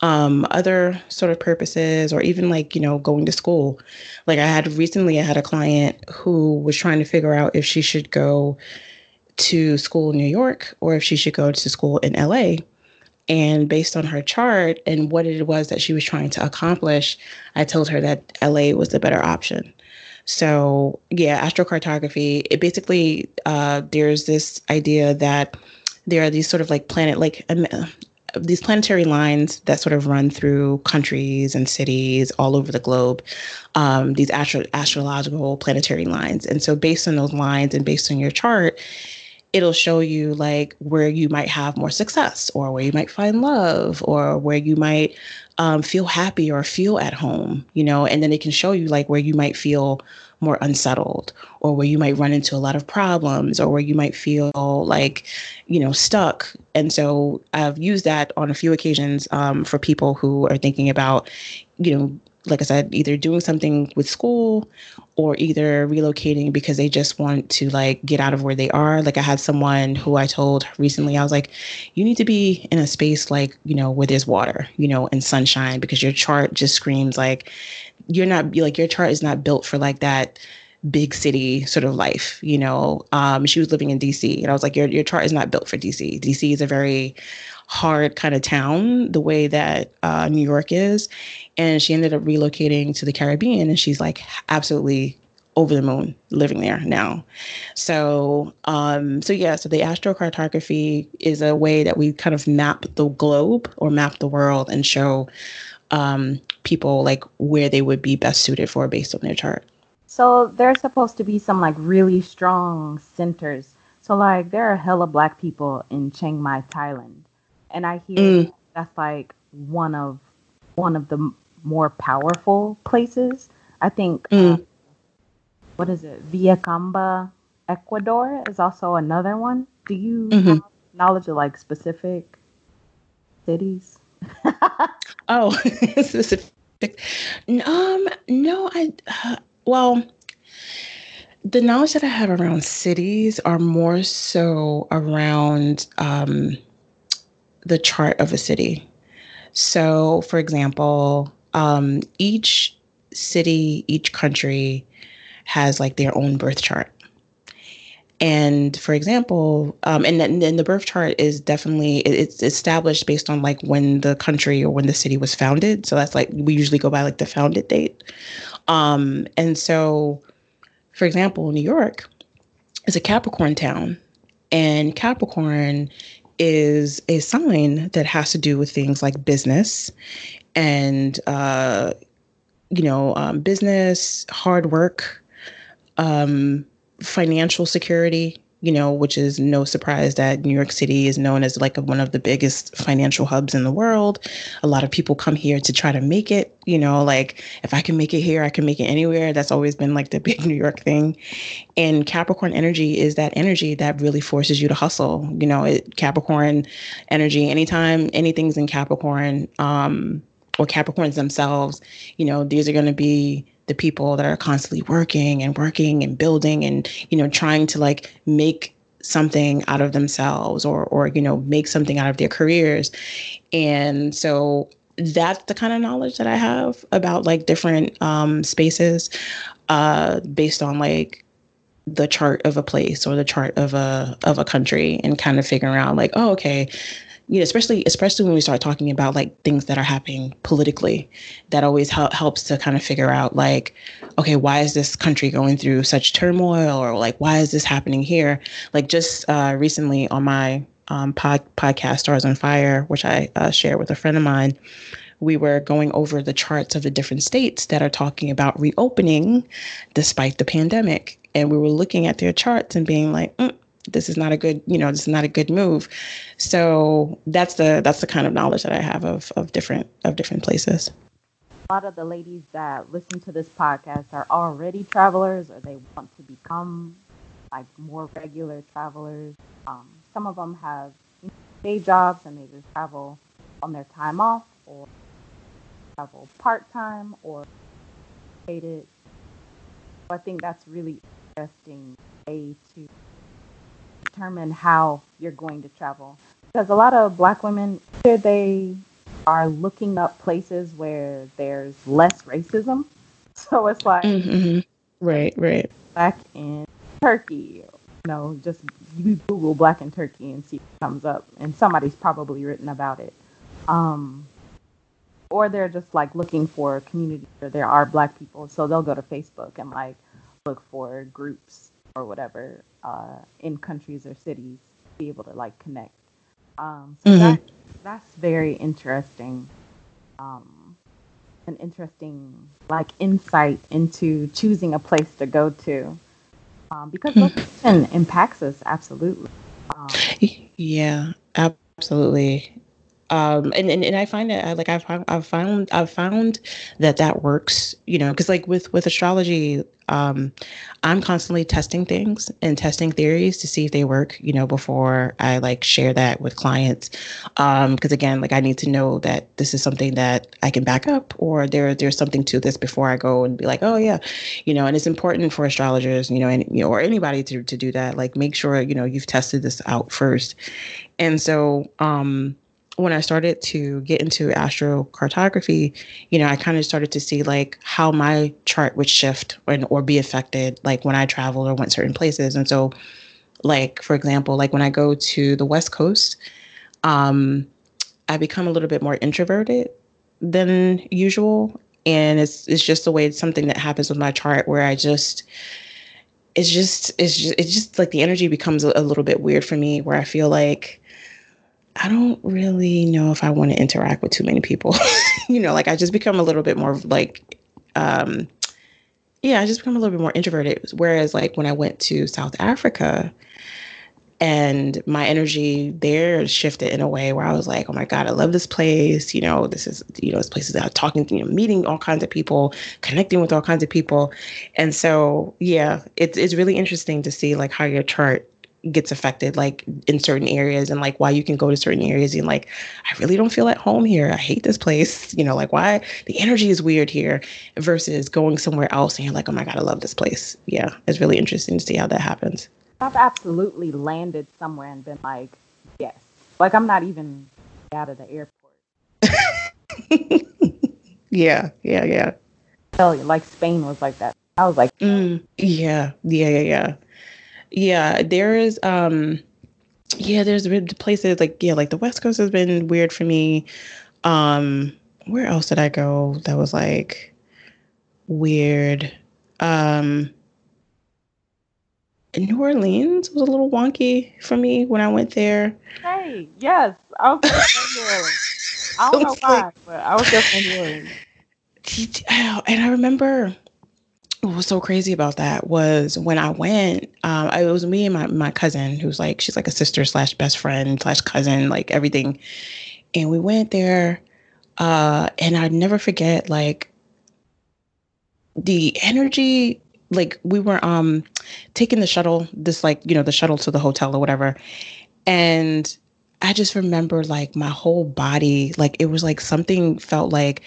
um, other sort of purposes or even like you know going to school like i had recently i had a client who was trying to figure out if she should go to school in new york or if she should go to school in la and based on her chart and what it was that she was trying to accomplish, I told her that LA was the better option. So, yeah, astrocartography, it basically, uh, there's this idea that there are these sort of like planet, like um, these planetary lines that sort of run through countries and cities all over the globe, um, these astro- astrological planetary lines. And so, based on those lines and based on your chart, it'll show you like where you might have more success or where you might find love or where you might um, feel happy or feel at home, you know, and then it can show you like where you might feel more unsettled or where you might run into a lot of problems or where you might feel like, you know, stuck. And so I've used that on a few occasions um, for people who are thinking about, you know, like I said, either doing something with school or either relocating because they just want to like get out of where they are. Like I had someone who I told recently, I was like, you need to be in a space like, you know, where there's water, you know, and sunshine because your chart just screams like you're not like your chart is not built for like that big city sort of life, you know. Um, she was living in DC and I was like, your your chart is not built for DC. DC is a very hard kind of town the way that uh, New York is. And she ended up relocating to the Caribbean and she's like absolutely over the moon living there now. So, um, so yeah, so the astrocartography is a way that we kind of map the globe or map the world and show um, people like where they would be best suited for based on their chart.
So there's supposed to be some like really strong centers. So like there are hella black people in Chiang Mai, Thailand and I hear mm.
that's like one of one of the more powerful places. I think mm. uh, what is it? Vilcabamba, Ecuador is also another one. Do you mm-hmm. have knowledge of like specific cities?
oh, specific. Um, no, I. Uh, well, the knowledge that I have around cities are more so around um, the chart of a city. So, for example, um, each city, each country has like their own birth chart. And for example, um, and then the birth chart is definitely it's established based on like when the country or when the city was founded. So that's like we usually go by like the founded date. Um, and so, for example, New York is a Capricorn town, and Capricorn is a sign that has to do with things like business and uh, you know um, business, hard work, um, financial security, you know, which is no surprise that New York City is known as like one of the biggest financial hubs in the world. A lot of people come here to try to make it, you know, like if I can make it here, I can make it anywhere. That's always been like the big New York thing. And Capricorn energy is that energy that really forces you to hustle. You know, it, Capricorn energy, anytime anything's in Capricorn, um, or Capricorns themselves, you know, these are going to be the people that are constantly working and working and building and you know trying to like make something out of themselves or or you know make something out of their careers. And so that's the kind of knowledge that i have about like different um spaces uh based on like the chart of a place or the chart of a of a country and kind of figuring out like oh okay you know, especially especially when we start talking about like things that are happening politically, that always help, helps to kind of figure out like, okay, why is this country going through such turmoil, or like why is this happening here? Like just uh, recently on my um, pod, podcast Stars on Fire, which I uh, share with a friend of mine, we were going over the charts of the different states that are talking about reopening despite the pandemic. And we were looking at their charts and being like, mm, this is not a good you know this is not a good move. So that's the that's the kind of knowledge that i have of of different of different places.
A lot of the ladies that listen to this podcast are already travelers or they want to become like more regular travelers. Um, some of them have day jobs and they just travel on their time off or travel part-time or paid it. So i think that's really interesting way to determine how you're going to travel. Because a lot of black women, they are looking up places where there's less racism. So it's like,
mm-hmm. right, right.
Black in Turkey. You know, just you Google black in Turkey and see what comes up. And somebody's probably written about it. Um, or they're just like looking for a community where there are black people. So they'll go to Facebook and like look for groups or whatever uh, in countries or cities be able to like connect. Um, so mm-hmm. that, that's very interesting. Um, an interesting like insight into choosing a place to go to um, because mm-hmm. location impacts us absolutely. Um,
yeah, absolutely um and, and and i find that like i've i've found i've found that that works you know because like with with astrology um i'm constantly testing things and testing theories to see if they work you know before i like share that with clients. Um because again like i need to know that this is something that i can back up or there there's something to this before i go and be like oh yeah you know and it's important for astrologers you know and you know or anybody to to do that. Like make sure you know you've tested this out first. And so um when I started to get into astrocartography, you know, I kind of started to see like how my chart would shift and or be affected like when I traveled or went certain places. And so like for example, like when I go to the West Coast, um, I become a little bit more introverted than usual. And it's it's just the way it's something that happens with my chart where I just it's just it's just it's just like the energy becomes a, a little bit weird for me where I feel like I don't really know if I want to interact with too many people. you know, like I just become a little bit more like, um, yeah, I just become a little bit more introverted. Whereas, like when I went to South Africa, and my energy there shifted in a way where I was like, oh my God, I love this place. You know, this is, you know, this place is out talking, you know, meeting all kinds of people, connecting with all kinds of people. And so, yeah, it's, it's really interesting to see like how your chart gets affected like in certain areas and like why you can go to certain areas and like I really don't feel at home here. I hate this place. You know, like why the energy is weird here versus going somewhere else and you're like, oh my God, I love this place. Yeah. It's really interesting to see how that happens.
I've absolutely landed somewhere and been like, yes. Like I'm not even out of the airport.
yeah, yeah, yeah.
Tell you, like Spain was like that. I was like,
mm, yeah, yeah, yeah, yeah. Yeah, there is um yeah, there's places like yeah, like the West Coast has been weird for me. Um where else did I go that was like weird? Um New Orleans was a little wonky for me when I went there.
Hey, yes, I was just New Orleans. I don't know why, but I was just in New Orleans.
And I remember what was so crazy about that was when I went, um, it was me and my, my cousin, who's like, she's like a sister slash best friend slash cousin, like everything. And we went there, uh, and I'd never forget, like, the energy like we were um taking the shuttle this like you know the shuttle to the hotel or whatever and i just remember like my whole body like it was like something felt like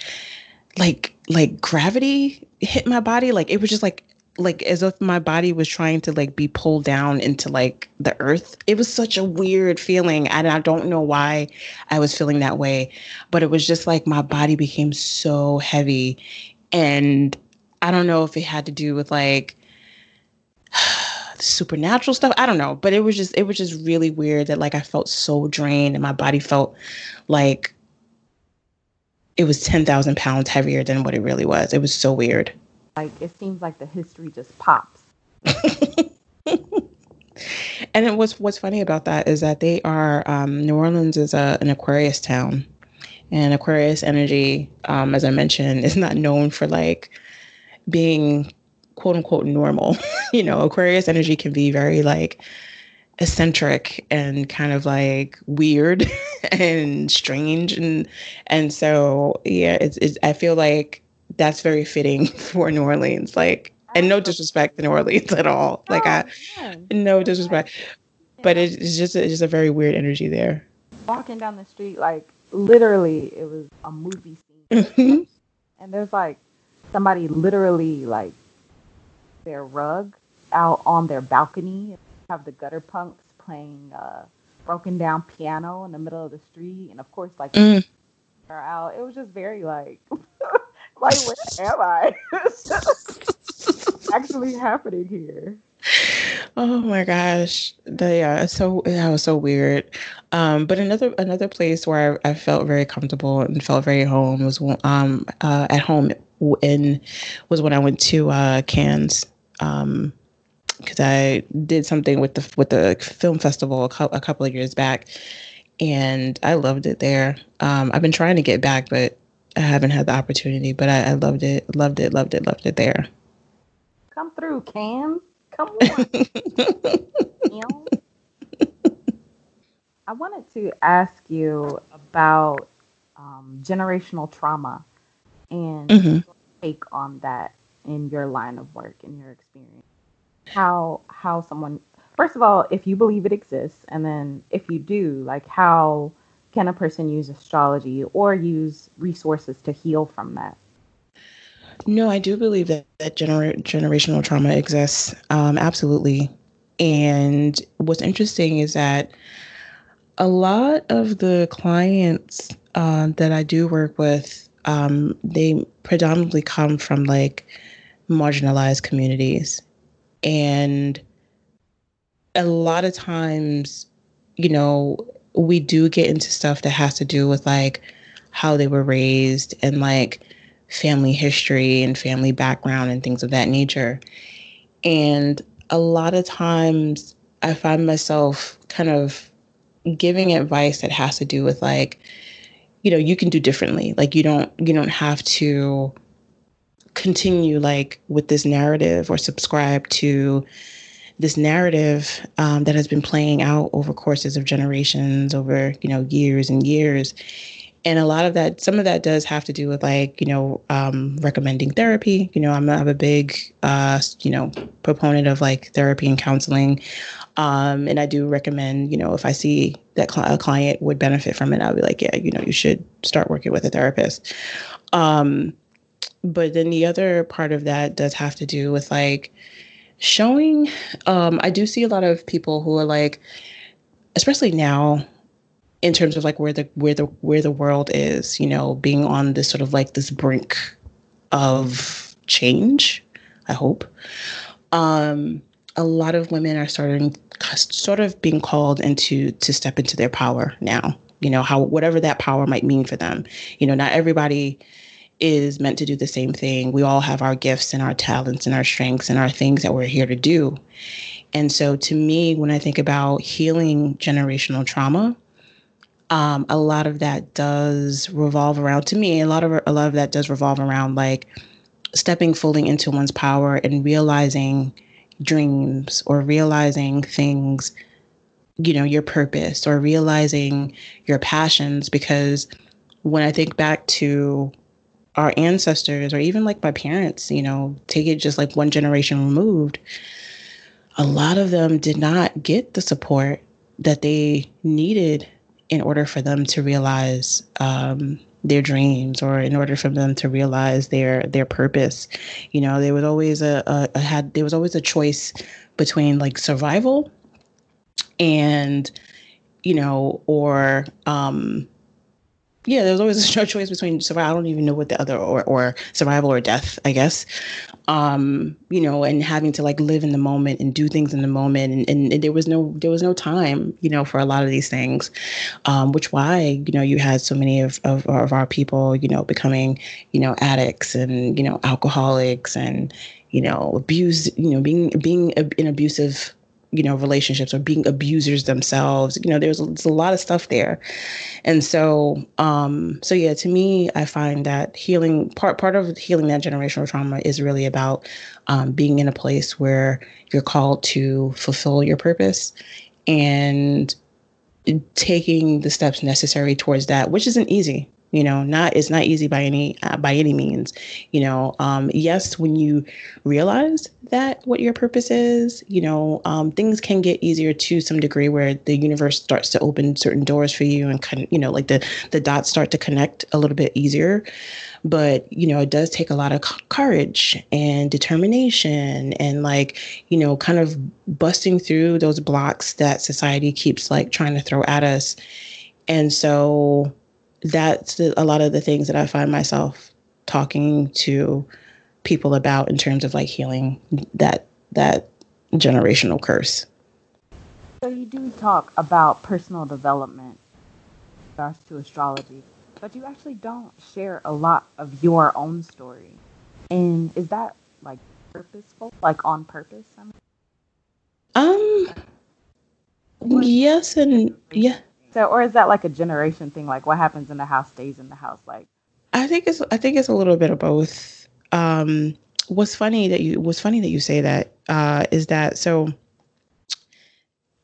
like like gravity hit my body. Like it was just like like as if my body was trying to like be pulled down into like the earth. It was such a weird feeling and i don't know why i was feeling that way but it was just like my body became so heavy. And I don't know if it had to do with like supernatural stuff. I don't know, but it was just it was just really weird that like I felt so drained and my body felt like it was 10,000 pounds heavier than what it really was. It was so weird.
Like it seems like the history just pops.
and it was what's funny about that is that they are um, New Orleans is a, an Aquarius town, and Aquarius energy, um, as I mentioned, is not known for like being quote unquote normal. you know, Aquarius energy can be very like eccentric and kind of like weird and strange and and so yeah, it's, it's I feel like that's very fitting for New Orleans. Like and no disrespect to New Orleans at all. Like I no disrespect. But it's just it's just a very weird energy there.
Walking down the street, like literally it was a movie scene. Mm-hmm. and there's like somebody literally like their rug out on their balcony have the gutter punks playing uh broken down piano in the middle of the street and of course like mm. out. It was just very like like where am i? Actually happening here.
Oh my gosh, the, yeah, so that was so weird. Um, but another another place where I, I, felt very comfortable and felt very home was um uh, at home in was when I went to uh, Cannes. Um because I did something with the with the film festival a, co- a, couple of years back, and I loved it there. Um, I've been trying to get back, but I haven't had the opportunity. But I, I loved it, loved it, loved it, loved it there.
Come through, Cam. Come on. I wanted to ask you about um, generational trauma and mm-hmm. take on that in your line of work in your experience how how someone first of all if you believe it exists and then if you do like how can a person use astrology or use resources to heal from that
no i do believe that, that gener- generational trauma exists um, absolutely and what's interesting is that a lot of the clients uh, that i do work with um, they predominantly come from like marginalized communities. And a lot of times, you know, we do get into stuff that has to do with like how they were raised and like family history and family background and things of that nature. And a lot of times I find myself kind of giving advice that has to do with like, you know you can do differently like you don't you don't have to continue like with this narrative or subscribe to this narrative um, that has been playing out over courses of generations, over you know years and years, and a lot of that, some of that does have to do with like you know um, recommending therapy. You know, I'm, I'm a big uh, you know proponent of like therapy and counseling. Um, and I do recommend, you know, if I see that cl- a client would benefit from it, I'll be like, yeah, you know, you should start working with a therapist. Um, but then the other part of that does have to do with like showing. Um, I do see a lot of people who are like, especially now, in terms of like where the where the where the world is, you know, being on this sort of like this brink of change. I hope. Um, a lot of women are starting sort of being called into to step into their power now you know how whatever that power might mean for them you know not everybody is meant to do the same thing we all have our gifts and our talents and our strengths and our things that we're here to do and so to me when i think about healing generational trauma um, a lot of that does revolve around to me a lot of a lot of that does revolve around like stepping fully into one's power and realizing dreams or realizing things, you know, your purpose or realizing your passions. Because when I think back to our ancestors or even like my parents, you know, take it just like one generation removed, a lot of them did not get the support that they needed in order for them to realize um, their dreams or in order for them to realize their their purpose. You know there was always a, a, a had there was always a choice between like survival and you know or um yeah, there's always a choice between survival. I don't even know what the other or, or survival or death, I guess. Um, you know, and having to like live in the moment and do things in the moment, and, and, and there was no there was no time, you know, for a lot of these things, um, which why you know you had so many of, of of our people, you know, becoming you know addicts and you know alcoholics and you know abuse, you know, being being in abusive you know relationships or being abusers themselves you know there's, there's a lot of stuff there. And so um so yeah to me i find that healing part part of healing that generational trauma is really about um, being in a place where you're called to fulfill your purpose and taking the steps necessary towards that which isn't easy you know not it's not easy by any uh, by any means you know um, yes when you realize that what your purpose is you know um, things can get easier to some degree where the universe starts to open certain doors for you and kind of you know like the the dots start to connect a little bit easier. But you know it does take a lot of courage and determination and like you know kind of busting through those blocks that society keeps like trying to throw at us. And so that's a lot of the things that I find myself talking to people about in terms of like healing that that generational curse.
So you do talk about personal development in regards to astrology, but you actually don't share a lot of your own story. And is that like purposeful, like on purpose? I
mean? Um. Yes and yeah.
Or is that like a generation thing? Like, what happens in the house stays in the house. Like,
I think it's I think it's a little bit of both. Um, what's funny that you what's funny that you say that uh, is that so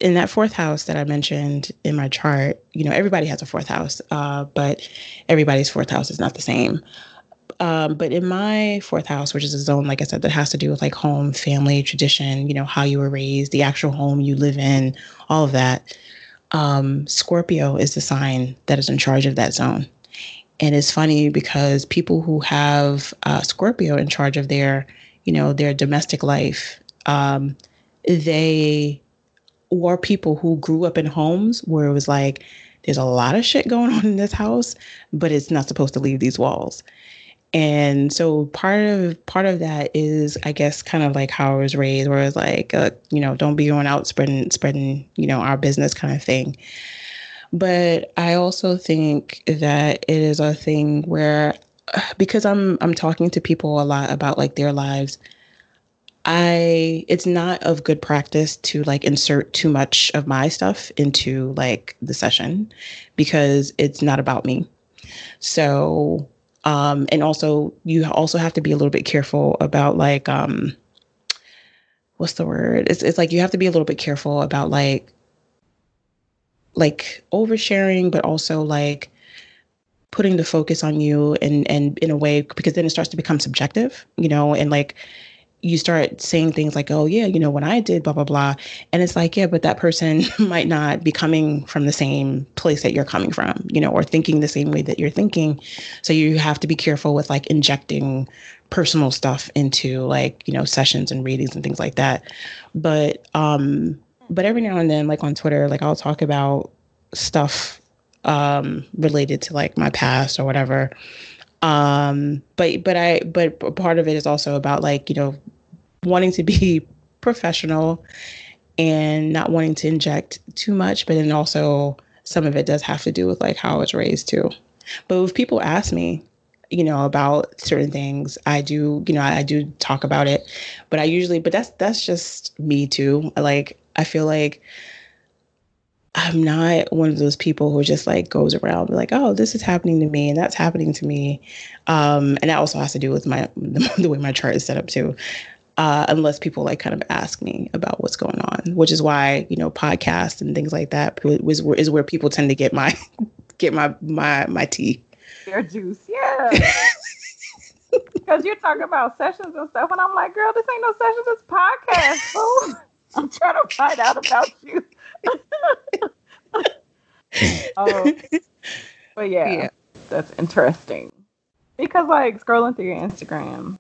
in that fourth house that I mentioned in my chart, you know, everybody has a fourth house, uh, but everybody's fourth house is not the same. Um, but in my fourth house, which is a zone, like I said, that has to do with like home, family, tradition, you know, how you were raised, the actual home you live in, all of that um, Scorpio is the sign that is in charge of that zone. And it's funny because people who have uh, Scorpio in charge of their, you know, their domestic life, um, they were people who grew up in homes where it was like, there's a lot of shit going on in this house, but it's not supposed to leave these walls and so part of part of that is i guess kind of like how i was raised where it's like uh, you know don't be going out spreading spreading you know our business kind of thing. But i also think that it is a thing where because i'm i'm talking to people a lot about like their lives i it's not of good practice to like insert too much of my stuff into like the session because it's not about me. So um, and also, you also have to be a little bit careful about like, um, what's the word? It's it's like you have to be a little bit careful about like like oversharing, but also like putting the focus on you and and in a way because then it starts to become subjective, you know, and like you start saying things like, oh, yeah, you know, when I did blah, blah, blah. And it's like, yeah, but that person might not be coming from the same place that you're coming from, you know, or thinking the same way that you're thinking. So you have to be careful with like injecting personal stuff into like, you know, sessions and readings and things like that. But, um, but every now and then, like on Twitter, like I'll talk about stuff um related to like my past or whatever um but but i but part of it is also about like you know wanting to be professional and not wanting to inject too much, but then also some of it does have to do with like how I was raised too. But if people ask me, you know, about certain things, I do, you know, I, I do talk about it. But I usually, but that's that's just me too. Like I feel like I'm not one of those people who just like goes around like, oh, this is happening to me and that's happening to me. Um, and that also has to do with my the way my chart is set up too uh, unless people like kind of ask me about what's going on, which is why you know podcasts and things like that is, is where people tend to get my get my my my tea.
Their juice, yeah. Because you're talking about sessions and stuff, and I'm like, girl, this ain't no sessions, it's podcast. Bro. I'm trying to find out about you. oh, but yeah, yeah, that's interesting. Because like scrolling through your Instagram,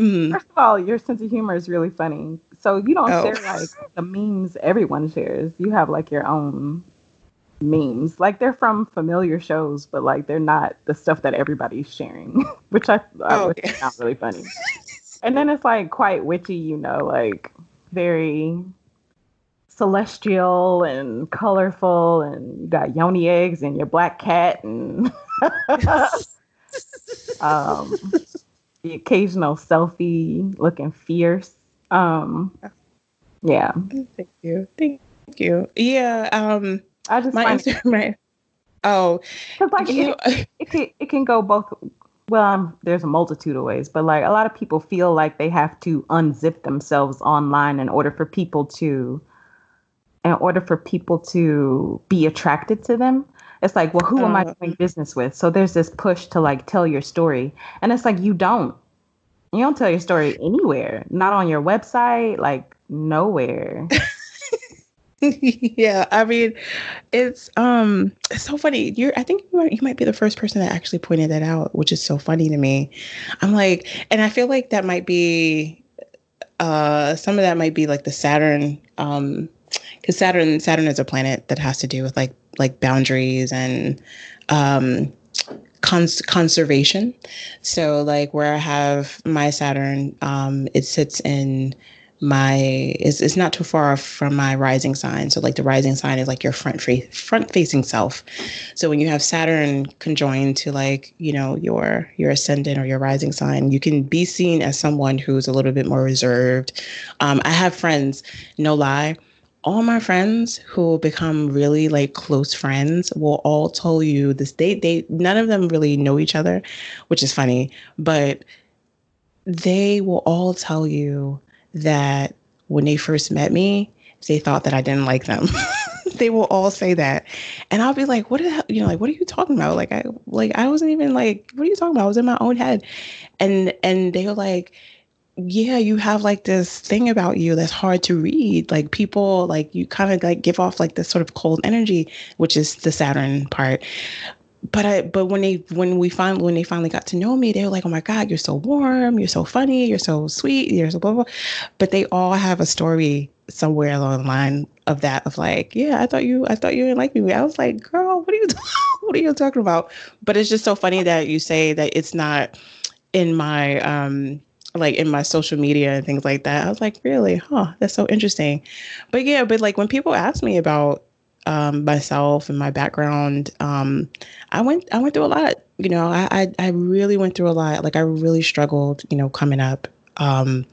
Mm-hmm. First of all, your sense of humor is really funny. So you don't oh. share like the memes everyone shares. You have like your own memes. Like they're from familiar shows, but like they're not the stuff that everybody's sharing, which I, I oh, not really funny. and then it's like quite witchy, you know, like very celestial and colorful, and you got yoni eggs and your black cat and um the occasional selfie looking fierce. Um, yeah.
Thank you. Thank you. Yeah. Um, I just my Instagram. Oh,
because like you, it, it, can it can go both. Well, um, there's a multitude of ways, but like a lot of people feel like they have to unzip themselves online in order for people to, in order for people to be attracted to them. It's like, well, who am I uh. doing business with? So there's this push to like tell your story. And it's like, you don't. You don't tell your story anywhere, not on your website, like nowhere.
yeah, I mean, it's um, it's so funny. You're, I think you might, you might be the first person that actually pointed that out, which is so funny to me. I'm like, and I feel like that might be, uh, some of that might be like the Saturn, um, because Saturn, Saturn is a planet that has to do with like like boundaries and um, cons- conservation. So like where I have my Saturn, um, it sits in my is it's not too far off from my rising sign. So like the rising sign is like your front fa- front facing self. So when you have Saturn conjoined to like, you know, your your ascendant or your rising sign, you can be seen as someone who's a little bit more reserved. Um, I have friends, no lie, all my friends who become really like close friends will all tell you this they they none of them really know each other which is funny but they will all tell you that when they first met me they thought that i didn't like them. They will all say that. And i'll be like what the hell you know like what are you talking about? Like i like i wasn't even like what are you talking about? I was in my own head. And and they were like yeah, you have like this thing about you that's hard to read. Like people, like you kind of like give off like this sort of cold energy, which is the Saturn part. But I, but when they, when we finally, when they finally got to know me, they were like, "Oh my God, you're so warm, you're so funny, you're so sweet, you're so blah blah." But they all have a story somewhere along the line of that of like, "Yeah, I thought you, I thought you didn't like me." I was like, "Girl, what are you, what are you talking about?" But it's just so funny that you say that it's not in my um like in my social media and things like that. I was like, really? Huh, that's so interesting. But yeah, but like when people ask me about um, myself and my background, um, I went I went through a lot. You know, I, I, I really went through a lot. Like I really struggled, you know, coming up. Um,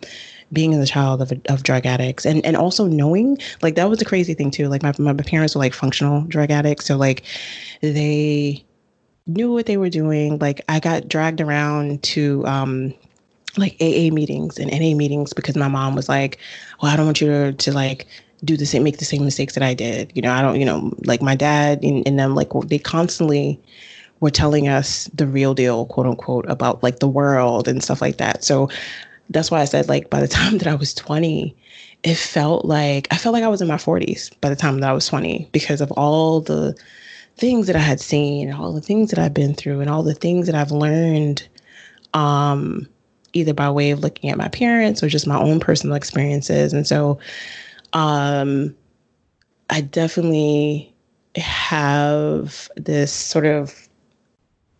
being the child of, of drug addicts and, and also knowing like that was the crazy thing too like my, my parents were like functional drug addicts so like they knew what they were doing like i got dragged around to um like AA meetings and NA meetings because my mom was like, "Well, I don't want you to, to like do the same, make the same mistakes that I did." You know, I don't, you know, like my dad and, and them, like they constantly were telling us the real deal, quote unquote, about like the world and stuff like that. So that's why I said like by the time that I was 20, it felt like I felt like I was in my 40s by the time that I was 20 because of all the things that I had seen, and all the things that I've been through, and all the things that I've learned, um, either by way of looking at my parents or just my own personal experiences. And so, um, I definitely have this sort of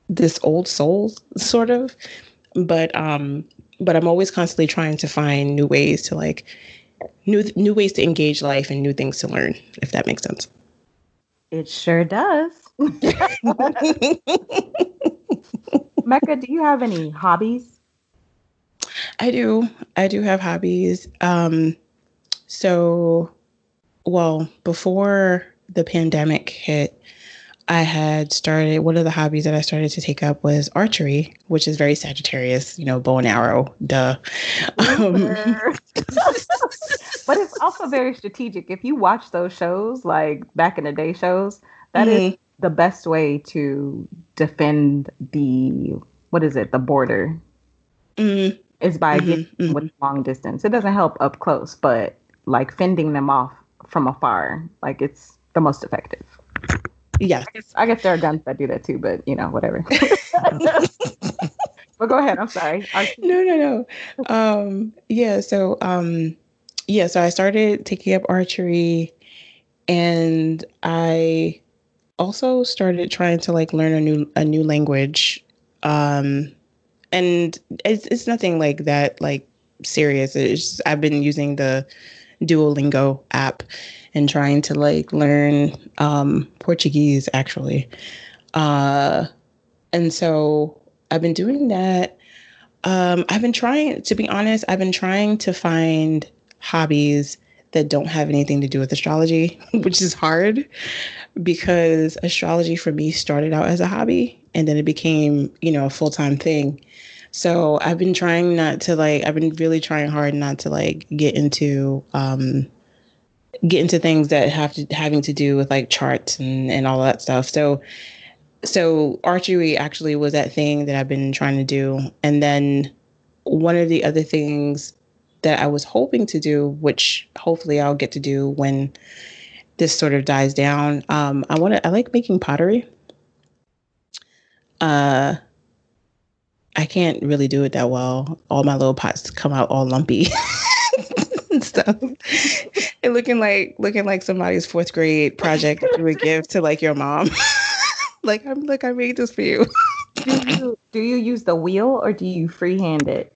this old soul, sort of, but um, but I'm always constantly trying to find new ways to like new new ways to engage life and new things to learn, if that makes sense.
It sure does. Mecca, do you have any hobbies?
I do. I do have hobbies. Um, so, well, before the pandemic hit, I had started one of the hobbies that I started to take up was archery, which is very Sagittarius, you know, bow and arrow, duh. Um,
but it's also very strategic. If you watch those shows, like back in the day shows, that mm-hmm. is the best way to defend the what is it, the border. Mm-hmm. Is by mm-hmm. getting mm-hmm. with long distance. It doesn't help up close, but like fending them off from afar, like it's the most effective.
Yeah.
I guess, I guess there are guns that do that too, but you know, whatever. but go ahead. I'm sorry.
No, no, no. Um, yeah. So, um, yeah. So I started taking up archery, and I also started trying to like learn a new a new language. Um, and it's it's nothing like that like serious. It's just, I've been using the Duolingo app and trying to like learn um, Portuguese actually. Uh, and so I've been doing that. Um, I've been trying, to be honest, I've been trying to find hobbies that don't have anything to do with astrology, which is hard because astrology for me started out as a hobby and then it became, you know, a full time thing. So I've been trying not to like, I've been really trying hard not to like get into um, get into things that have to having to do with like charts and, and all that stuff. So so archery actually was that thing that I've been trying to do. And then one of the other things that I was hoping to do, which hopefully I'll get to do when this sort of dies down. Um, I want to. I like making pottery. Uh, I can't really do it that well. All my little pots come out all lumpy. and stuff. and looking like looking like somebody's fourth grade project that you would give to like your mom. like I'm like I made this for you.
do you do you use the wheel or do you freehand it?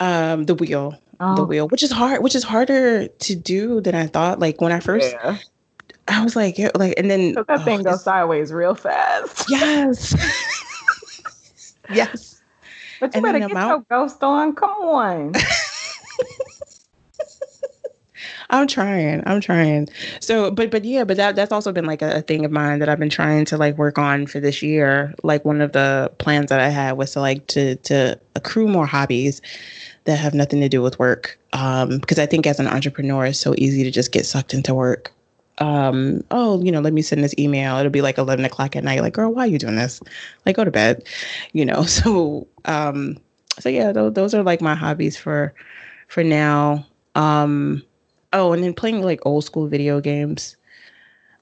Um, the wheel. Oh. The wheel, which is hard, which is harder to do than I thought. Like when I first yeah. I was like, yeah, like, and then
that oh, thing goes sideways real fast.
Yes. yes.
But you and better get your ghost on. Come on.
I'm trying. I'm trying. So, but but yeah, but that that's also been like a, a, thing of mine that I've been trying to like work on for this year. Like one of the plans that I had was to like to to accrue more hobbies that have nothing to do with work. Um, because I think as an entrepreneur, it's so easy to just get sucked into work. Um, oh, you know, let me send this email. It'll be like 11 o'clock at night. Like, girl, why are you doing this? Like, go to bed, you know? So, um, so yeah, th- those are like my hobbies for, for now. Um, oh, and then playing like old school video games.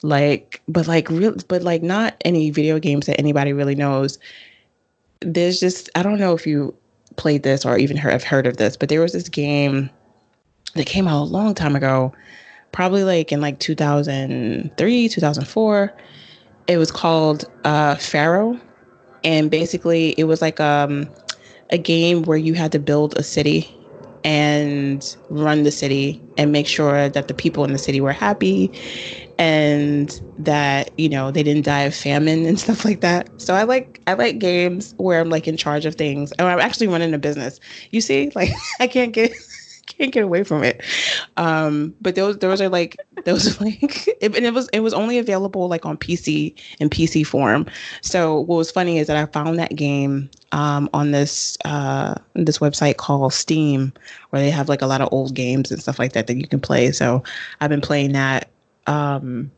Like, but like real, but like not any video games that anybody really knows. There's just I don't know if you played this or even have heard of this, but there was this game that came out a long time ago, probably like in like 2003, 2004. It was called uh, Pharaoh, and basically it was like um, a game where you had to build a city and run the city and make sure that the people in the city were happy and that you know they didn't die of famine and stuff like that. So i like i like games where i'm like in charge of things. And i'm actually running a business. You see? Like i can't get can't get away from it. Um, but those those are like those like it, and it was it was only available like on PC in PC form. So what was funny is that I found that game um, on this uh, this website called Steam, where they have like a lot of old games and stuff like that that you can play. So I've been playing that um,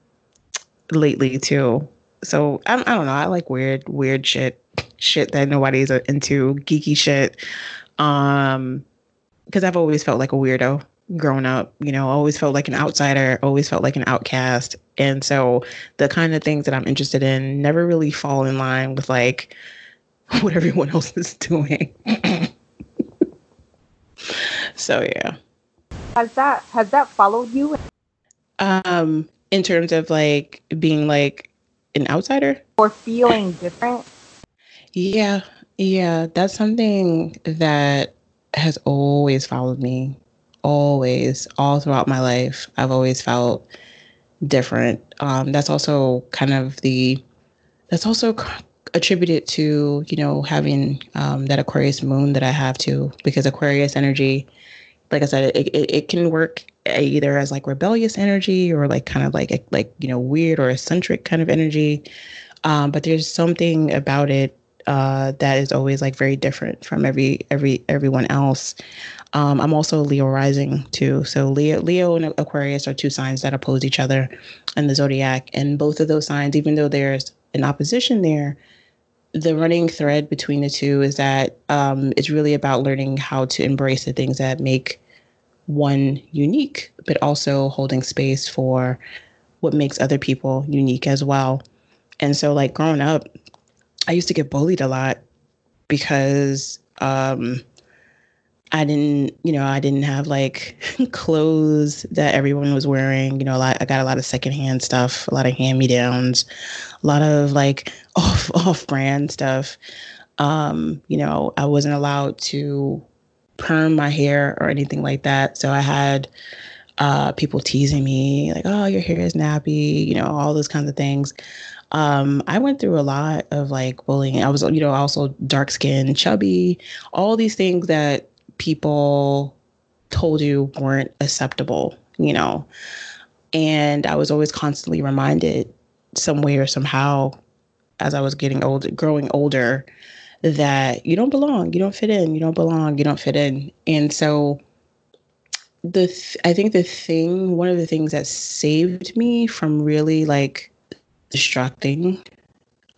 lately too. So I, I don't know. I like weird weird shit shit that nobody's into geeky shit. Um, because I've always felt like a weirdo growing up, you know, always felt like an outsider, always felt like an outcast. And so the kind of things that I'm interested in never really fall in line with like what everyone else is doing. so yeah.
Has that has that followed you?
Um in terms of like being like an outsider
or feeling different?
Yeah. Yeah, that's something that has always followed me, always, all throughout my life. I've always felt different. Um, that's also kind of the, that's also attributed to, you know, having um, that Aquarius moon that I have too, because Aquarius energy, like I said, it, it, it can work either as like rebellious energy or like kind of like, like, you know, weird or eccentric kind of energy. Um, but there's something about it uh, that is always like very different from every every everyone else. Um, I'm also Leo rising too. So Leo Leo and Aquarius are two signs that oppose each other in the zodiac, and both of those signs, even though there's an opposition there, the running thread between the two is that um, it's really about learning how to embrace the things that make one unique, but also holding space for what makes other people unique as well. And so, like growing up, I used to get bullied a lot because um, I didn't, you know, I didn't have like clothes that everyone was wearing. You know, a lot. I got a lot of secondhand stuff, a lot of hand me downs, a lot of like off off brand stuff. Um, you know, I wasn't allowed to perm my hair or anything like that. So I had uh, people teasing me like, "Oh, your hair is nappy," you know, all those kinds of things. Um, I went through a lot of like bullying. I was, you know, also dark skinned, chubby, all these things that people told you weren't acceptable, you know. And I was always constantly reminded some way or somehow as I was getting older, growing older, that you don't belong, you don't fit in, you don't belong, you don't fit in. And so the th- I think the thing, one of the things that saved me from really like distracting.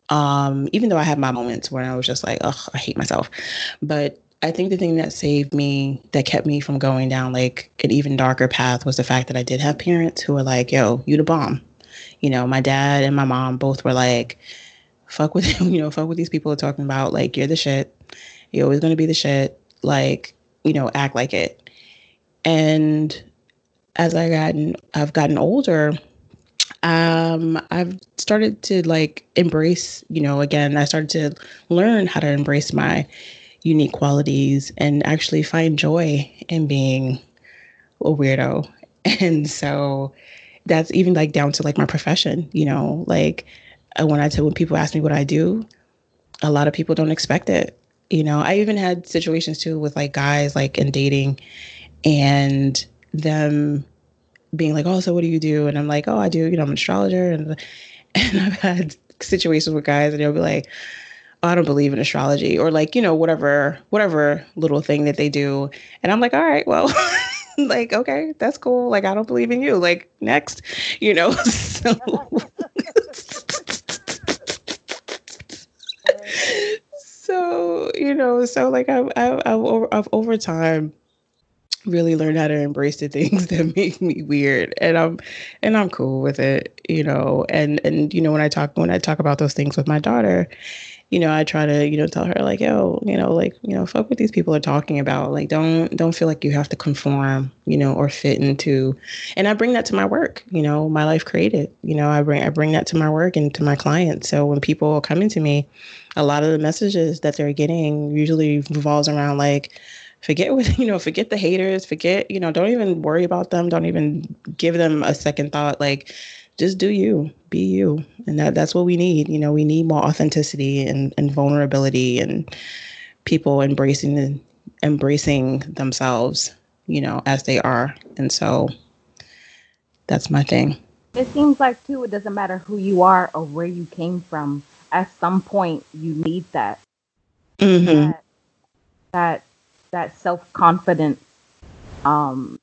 Um, even though I had my moments where I was just like, oh, I hate myself. But I think the thing that saved me, that kept me from going down like an even darker path was the fact that I did have parents who were like, yo, you the bomb. You know, my dad and my mom both were like, fuck with you know, fuck with these people are talking about. Like, you're the shit. You're always gonna be the shit. Like, you know, act like it. And as I gotten I've gotten older, um, I've started to like embrace, you know, again, I started to learn how to embrace my unique qualities and actually find joy in being a weirdo. And so that's even like down to like my profession, you know, like uh, when I tell when people ask me what I do, a lot of people don't expect it. You know, I even had situations too with like guys like in dating and them being like, "Oh, so what do you do?" And I'm like, "Oh, I do. You know, I'm an astrologer." And and I've had situations with guys, and they'll be like, oh, "I don't believe in astrology," or like, you know, whatever, whatever little thing that they do. And I'm like, "All right, well." like okay that's cool like i don't believe in you like next you know so so you know so like i've i've, I've, I've over time really learn how to embrace the things that make me weird and i'm and i'm cool with it you know and and you know when i talk when i talk about those things with my daughter you know i try to you know tell her like yo you know like you know fuck what these people are talking about like don't don't feel like you have to conform you know or fit into and i bring that to my work you know my life created you know i bring i bring that to my work and to my clients so when people are coming to me a lot of the messages that they're getting usually revolves around like forget what you know forget the haters forget you know don't even worry about them don't even give them a second thought like just do you be you and that that's what we need you know we need more authenticity and, and vulnerability and people embracing the, embracing themselves you know, as they are. And so that's my thing.
It seems like too, it doesn't matter who you are or where you came from. At some point, you need that.
Mm-hmm.
That that, that self confidence, um,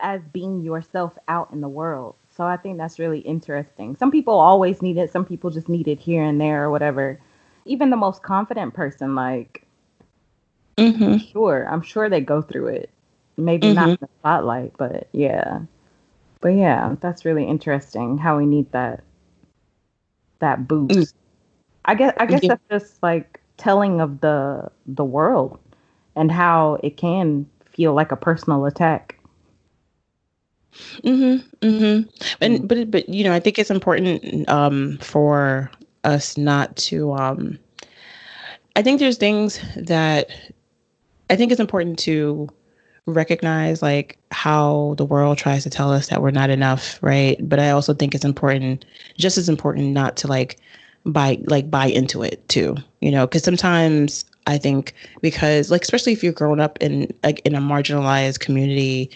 as being yourself out in the world. So I think that's really interesting. Some people always need it. Some people just need it here and there or whatever. Even the most confident person, like,
Mm-hmm.
sure, I'm sure they go through it. Maybe
Mm-hmm.
not in the spotlight, but yeah. But yeah, that's really interesting how we need that that boost.
Mm.
I guess I guess
Yeah.
that's just like telling of the the world and how it can feel like a personal attack.
Mm-hmm. Mm-hmm. And but but you know, I think it's important um for us not to um I think there's things that I think it's important to recognize like how the world tries to tell us that we're not enough, right? But I also think it's important, just as important, not to like buy like buy into it too, you know, because sometimes I think because like especially if you're growing up in like in a marginalized community,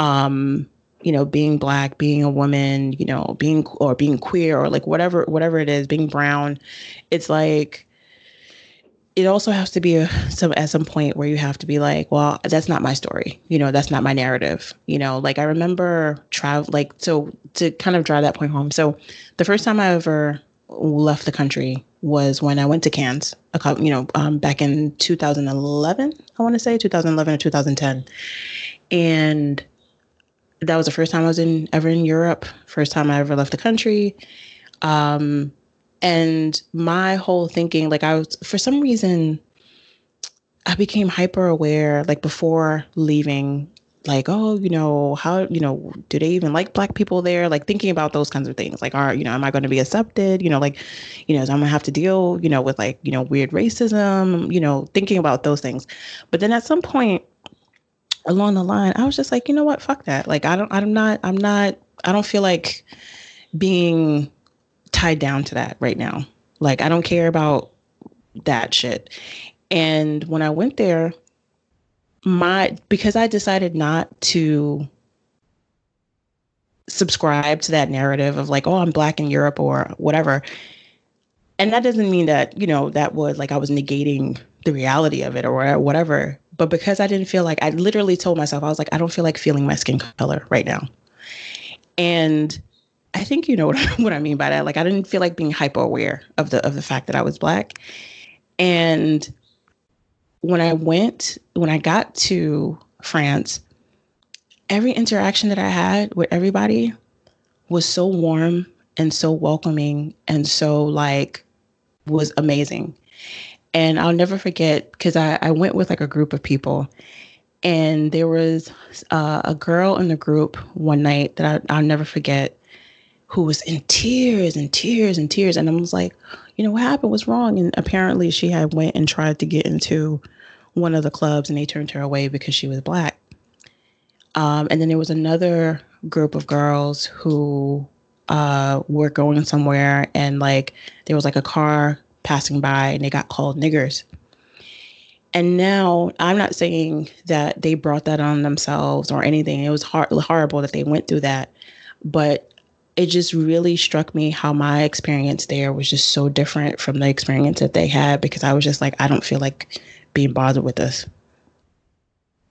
um, you know, being black, being a woman, you know, being or being queer or like whatever whatever it is, being brown, it's like it also has to be a, some at some point where you have to be like, well, that's not my story. You know, that's not my narrative. You know, like I remember travel like so to kind of drive that point home. So the first time I ever left the country was when I went to Cannes, a couple, you know, um, back in 2011, I want to say 2011 or 2010. And that was the first time I was in ever in Europe, first time I ever left the country. Um, and my whole thinking, like I was for some reason, I became hyper aware, like before leaving, like, oh, you know, how, you know, do they even like black people there? Like thinking about those kinds of things. Like, are, you know, am I going to be accepted? You know, like, you know, I'm gonna have to deal, you know, with like, you know, weird racism, you know, thinking about those things. But then at some point along the line, I was just like, you know what, fuck that. Like I don't I'm not I'm not I don't feel like being tied down to that right now. Like I don't care about that shit. And when I went there, my because I decided not to subscribe to that narrative of like, oh, I'm black in Europe or whatever. And that doesn't mean that, you know, that was like I was negating the reality of it or whatever. But because I didn't feel like I literally told myself, I was like, I don't feel like feeling my skin color right now. And I think you know what, what I mean by that. Like I didn't feel like being hyper aware of the of the fact that I was black. And when I went, when I got to France, every interaction that I had with everybody was so warm and so welcoming and so like was amazing. And I'll never forget because I, I went with like a group of people and there was uh, a girl in the group one night that I, I'll never forget who was in tears and tears and tears. And I was like, you know, what happened? What's wrong? And apparently she had went and tried to get into one of the clubs and they turned her away because she was black. Um, and then there was another group of girls who uh, were going somewhere and like there was like a car passing by and they got called niggers. And now I'm not saying that they brought that on themselves or anything. It was hor- horrible that they went through that. But it just really struck me how my experience there was just so different from the experience that they had because I was just like, I don't feel like being bothered with this.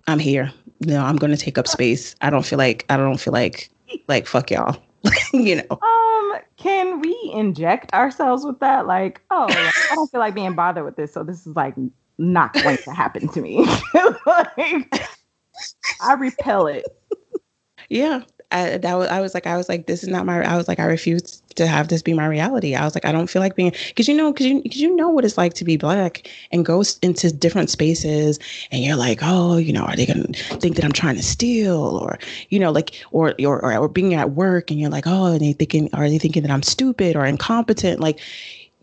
I'm here. You know, I'm going to take up space. I don't feel like, I don't feel like, like, fuck y'all. you know.
Um, can we inject ourselves with that? Like, oh, I don't feel like being bothered with this, so this is like not going to happen to me. like, I repel it.
Yeah. I, that was, I was like, I was like, this is not my, I was like, I refuse to have this be my reality. I was like, I don't feel like being, cause you know, cause you, cause you know what it's like to be black and go into different spaces and you're like, oh, you know, are they going to think that I'm trying to steal or, you know, like, or, or, or, or being at work and you're like, oh, are they thinking, are they thinking that I'm stupid or incompetent? Like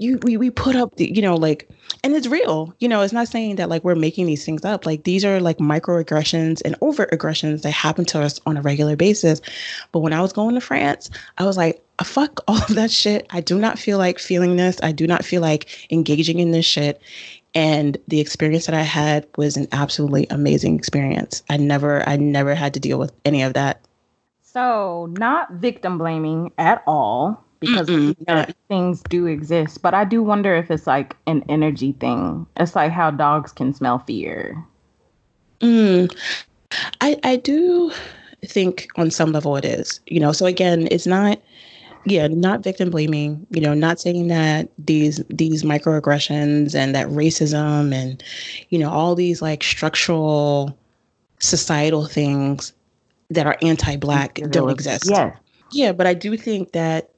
you, we, we put up the, you know, like, and it's real, you know, it's not saying that like we're making these things up. Like these are like microaggressions and overt aggressions that happen to us on a regular basis. But when I was going to France, I was like, ah, fuck all of that shit. I do not feel like feeling this. I do not feel like engaging in this shit. and the experience that I had was an absolutely amazing experience. I never I never had to deal with any of that.
So, not victim blaming at all because things do exist, but I do wonder if it's like an energy thing. It's like how dogs can smell fear.
Mm, I I do think on some level it is. You know, so again, it's not yeah, not victim blaming, you know, not saying that these these microaggressions and that racism and you know, all these like structural societal things that are anti-black don't exist.
Yeah.
Yeah, but I do think that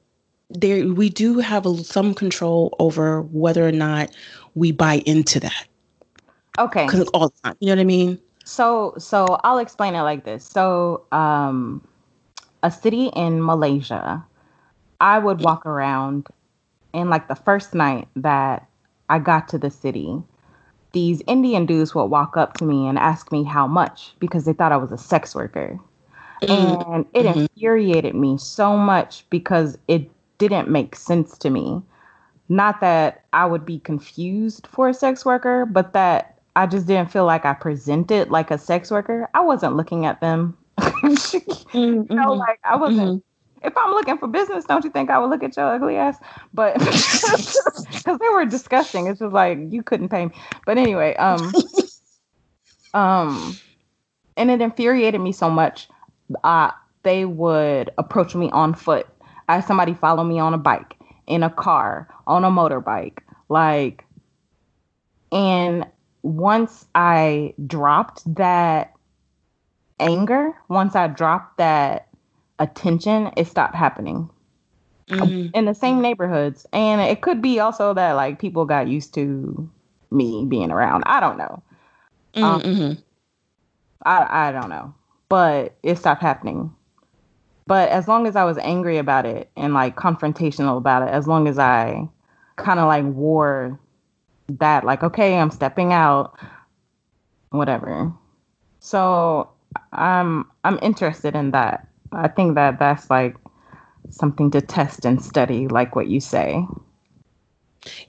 there we do have a, some control over whether or not we buy into that.
Okay.
Cuz all the time, you know what I mean?
So so I'll explain it like this. So um a city in Malaysia I would walk around and like the first night that I got to the city, these Indian dudes would walk up to me and ask me how much because they thought I was a sex worker. Mm-hmm. And it mm-hmm. infuriated me so much because it didn't make sense to me. Not that I would be confused for a sex worker, but that I just didn't feel like I presented like a sex worker. I wasn't looking at them. mm-hmm. you know, like I wasn't mm-hmm if I'm looking for business, don't you think I would look at your ugly ass? But because they were disgusting, it's just like you couldn't pay me. But anyway, um, um, and it infuriated me so much. Uh, they would approach me on foot. I had somebody follow me on a bike, in a car, on a motorbike, like. And once I dropped that anger, once I dropped that attention, it stopped happening mm-hmm. in the same neighborhoods. And it could be also that like people got used to me being around. I don't know. Mm-hmm. Um, I I don't know, but it stopped happening. But as long as I was angry about it and like confrontational about it, as long as I kind of like wore that, like, okay, I'm stepping out, whatever. So I'm I'm interested in that. I think that that's like something to test and study, like what you say.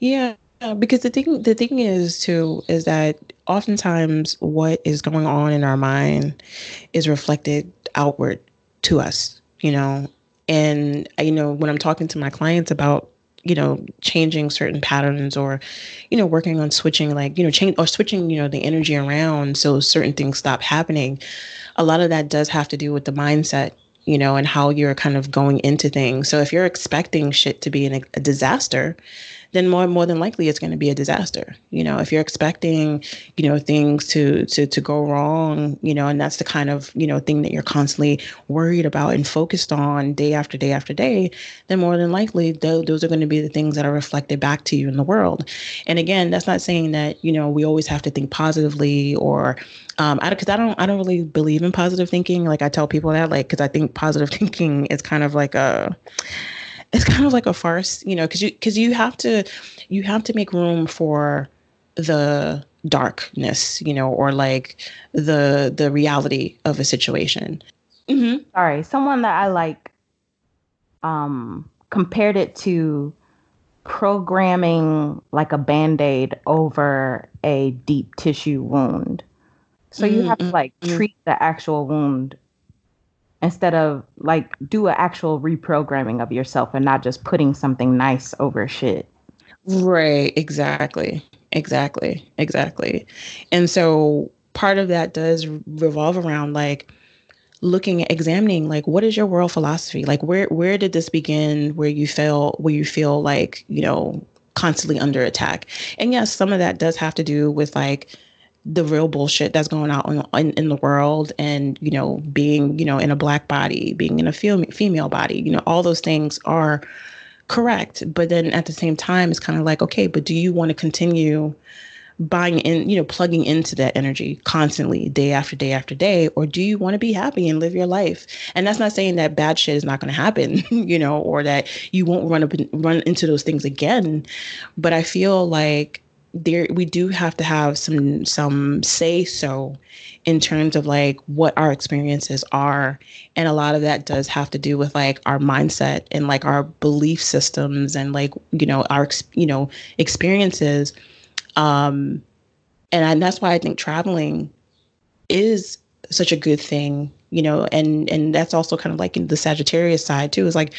Yeah, because the thing the thing is too is that oftentimes what is going on in our mind is reflected outward to us, you know. And you know, when I'm talking to my clients about you know changing certain patterns or you know working on switching like you know change or switching you know the energy around so certain things stop happening a lot of that does have to do with the mindset you know, and how you're kind of going into things. So if you're expecting shit to be an, a disaster, then more more than likely it's going to be a disaster. You know, if you're expecting, you know, things to to to go wrong, you know, and that's the kind of you know thing that you're constantly worried about and focused on day after day after day, then more than likely th- those are going to be the things that are reflected back to you in the world. And again, that's not saying that you know we always have to think positively or um, I because I don't I don't really believe in positive thinking. Like I tell people that like because I think positive thinking is kind of like a it's kind of like a farce, you know, because you because you have to you have to make room for the darkness, you know, or like the the reality of a situation.
Mm-hmm. Sorry, someone that I like um compared it to programming like a band-aid over a deep tissue wound so you have to mm-hmm, like mm-hmm. treat the actual wound instead of like do an actual reprogramming of yourself and not just putting something nice over shit.
Right, exactly. Exactly. Exactly. And so part of that does revolve around like looking at examining like what is your world philosophy? Like where where did this begin where you feel where you feel like, you know, constantly under attack? And yes, some of that does have to do with like the real bullshit that's going on in, in, the world and you know being you know in a black body being in a fem- female body you know all those things are correct. But then at the same time it's kind of like okay but do you want to continue buying in you know plugging into that energy constantly day after day after day? Or do you want to be happy and live your life? And that's not saying that bad shit is not going to happen you know or that you won't run up run into those things again. But i feel like there we do have to have some some say so in terms of like what our experiences are. And a lot of that does have to do with like our mindset and like our belief systems and like you know our you know experiences. Um, and, and that's why I think traveling is such a good thing, you know, and and that's also kind of like in the Sagittarius side too, is like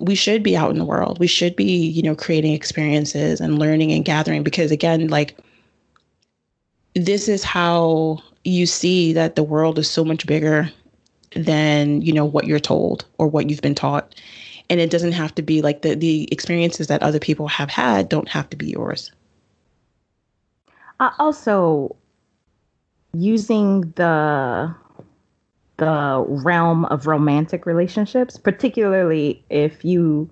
we should be out in the world. We should be, you know, creating experiences and learning and gathering because again, like this is how you see that the world is so much bigger than, you know, what you're told or what you've been taught. And it doesn't have to be like the the experiences that other people have had don't have to be yours.
I also using the the realm of romantic relationships, particularly if you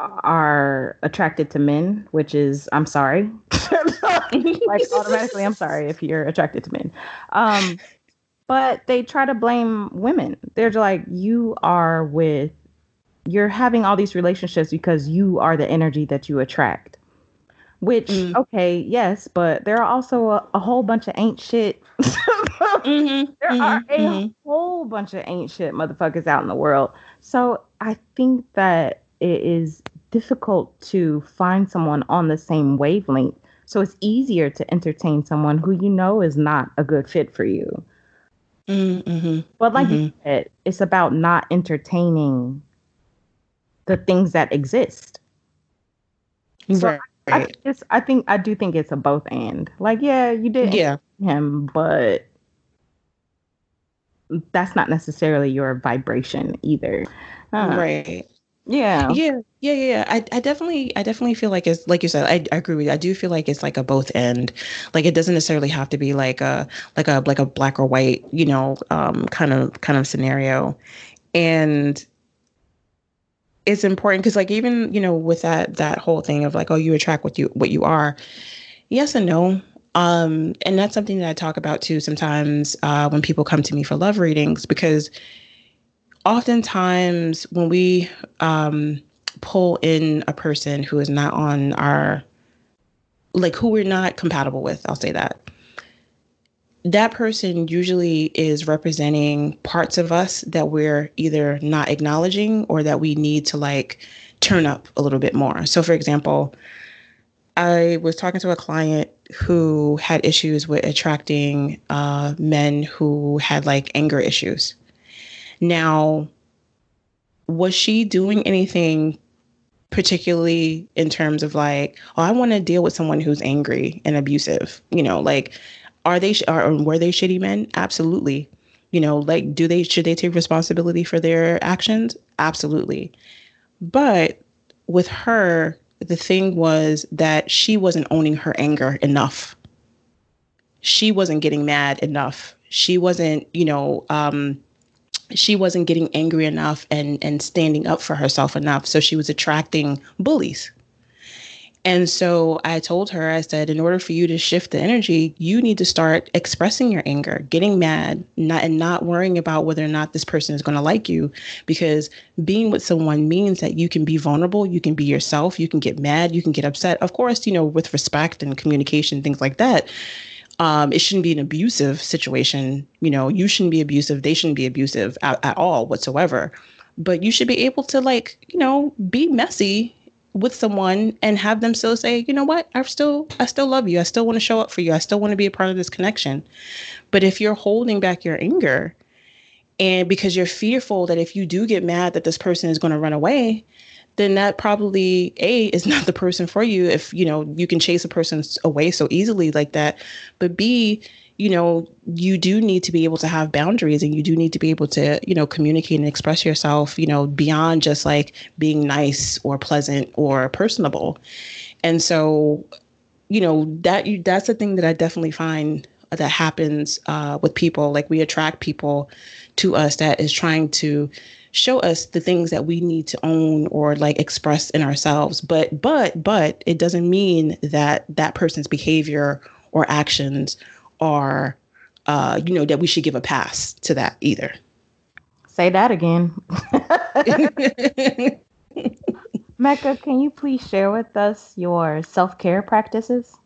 are attracted to men, which is I'm sorry. like automatically I'm sorry if you're attracted to men. Um but they try to blame women. They're like you are with you're having all these relationships because you are the energy that you attract. Which mm. okay, yes, but there are also a, a whole bunch of ain't shit. mm-hmm, there mm-hmm, are a mm-hmm. whole bunch of ain't shit motherfuckers out in the world. So I think that it is difficult to find someone on the same wavelength. So it's easier to entertain someone who you know is not a good fit for you. Mm-hmm, but like you mm-hmm. said, it's about not entertaining the things that exist. So right. I, think it's, I think I do think it's a both and. Like, yeah, you did
yeah.
him, but that's not necessarily your vibration either.
Uh, right.
Yeah.
Yeah. Yeah. Yeah. I, I definitely, I definitely feel like it's like you said. I, I agree with you. I do feel like it's like a both end. Like it doesn't necessarily have to be like a like a like a black or white, you know, um, kind of kind of scenario. And it's important because like even you know with that that whole thing of like oh you attract what you what you are yes and no. Um and that's something that i talk about too sometimes uh when people come to me for love readings because oftentimes when we um pull in a person who is not on our like who we're not compatible with i'll say that that person usually is representing parts of us that we're either not acknowledging or that we need to like turn up a little bit more. So, for example, I was talking to a client who had issues with attracting uh, men who had like anger issues. Now, was she doing anything particularly in terms of like, oh, I want to deal with someone who's angry and abusive? You know, like are they are were they shitty men? Absolutely. You know, like do they should they take responsibility for their actions? Absolutely. But with her, the thing was that she wasn't owning her anger enough. She wasn't getting mad enough. She wasn't, you know, um, she wasn't getting angry enough and and standing up for herself enough. So she was attracting bullies. And so I told her, I said, in order for you to shift the energy, you need to start expressing your anger, getting mad, not and not worrying about whether or not this person is going to like you. Because being with someone means that you can be vulnerable, you can be yourself, you can get mad, you can get upset. Of course, you know, with respect and communication, things like that. Um, it shouldn't be an abusive situation. You know, you shouldn't be abusive, they shouldn't be abusive at, at all whatsoever. But you should be able to like, you know, be messy with someone and have them still say, you know what, I still I still love you. I still want to show up for you. I still want to be a part of this connection. But if you're holding back your anger and because you're fearful that if you do get mad that this person is going to run away, then that probably a is not the person for you if you know you can chase a person away so easily like that. But b you know, you do need to be able to have boundaries and you do need to be able to, you know, communicate and express yourself, you know, beyond just like being nice or pleasant or personable. And so, you know, that you that's the thing that I definitely find that happens uh, with people. Like we attract people to us that is trying to show us the things that we need to own or like express in ourselves. But but but it doesn't mean that that person's behavior or actions are, uh, you know, that we should give a pass to that either.
Say that again. Mecca, can you please share with us your self care practices?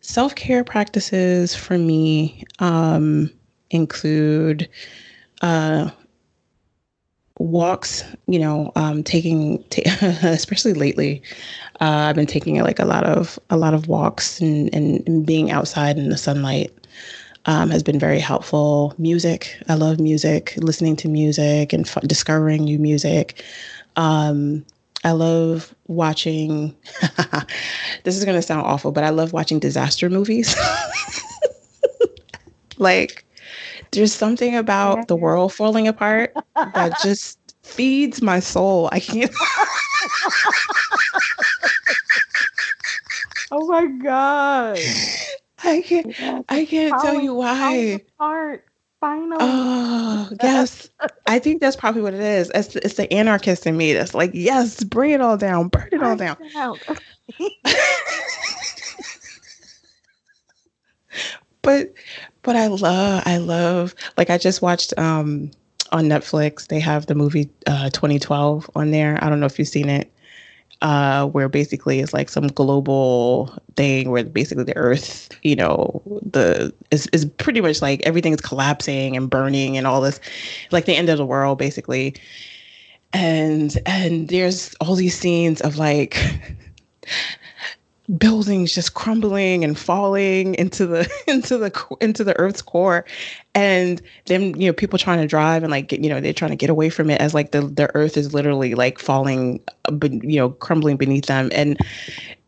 Self care practices for me um, include uh, walks, you know, um, taking, t- especially lately, uh, I've been taking like a lot of a lot of walks and, and, and being outside in the sunlight um, has been very helpful. Music, I love music, listening to music and f- discovering new music. Um, I love watching. this is gonna sound awful, but I love watching disaster movies. like, there's something about the world falling apart that just feeds my soul. I can't.
Oh my god!
I can't. I can't tell you why.
Art Finally.
Oh yes, I think that's probably what it is. It's, it's the anarchist in me that's like, yes, bring it all down, burn it all down. but but I love I love like I just watched um on Netflix they have the movie uh 2012 on there. I don't know if you've seen it uh, where basically it's like some global thing where basically the earth, you know, the is, is pretty much like everything is collapsing and burning and all this, like the end of the world basically. And and there's all these scenes of like buildings just crumbling and falling into the into the into the earth's core. And then you know people trying to drive and like get, you know they're trying to get away from it as like the the earth is literally like falling uh, you know crumbling beneath them. And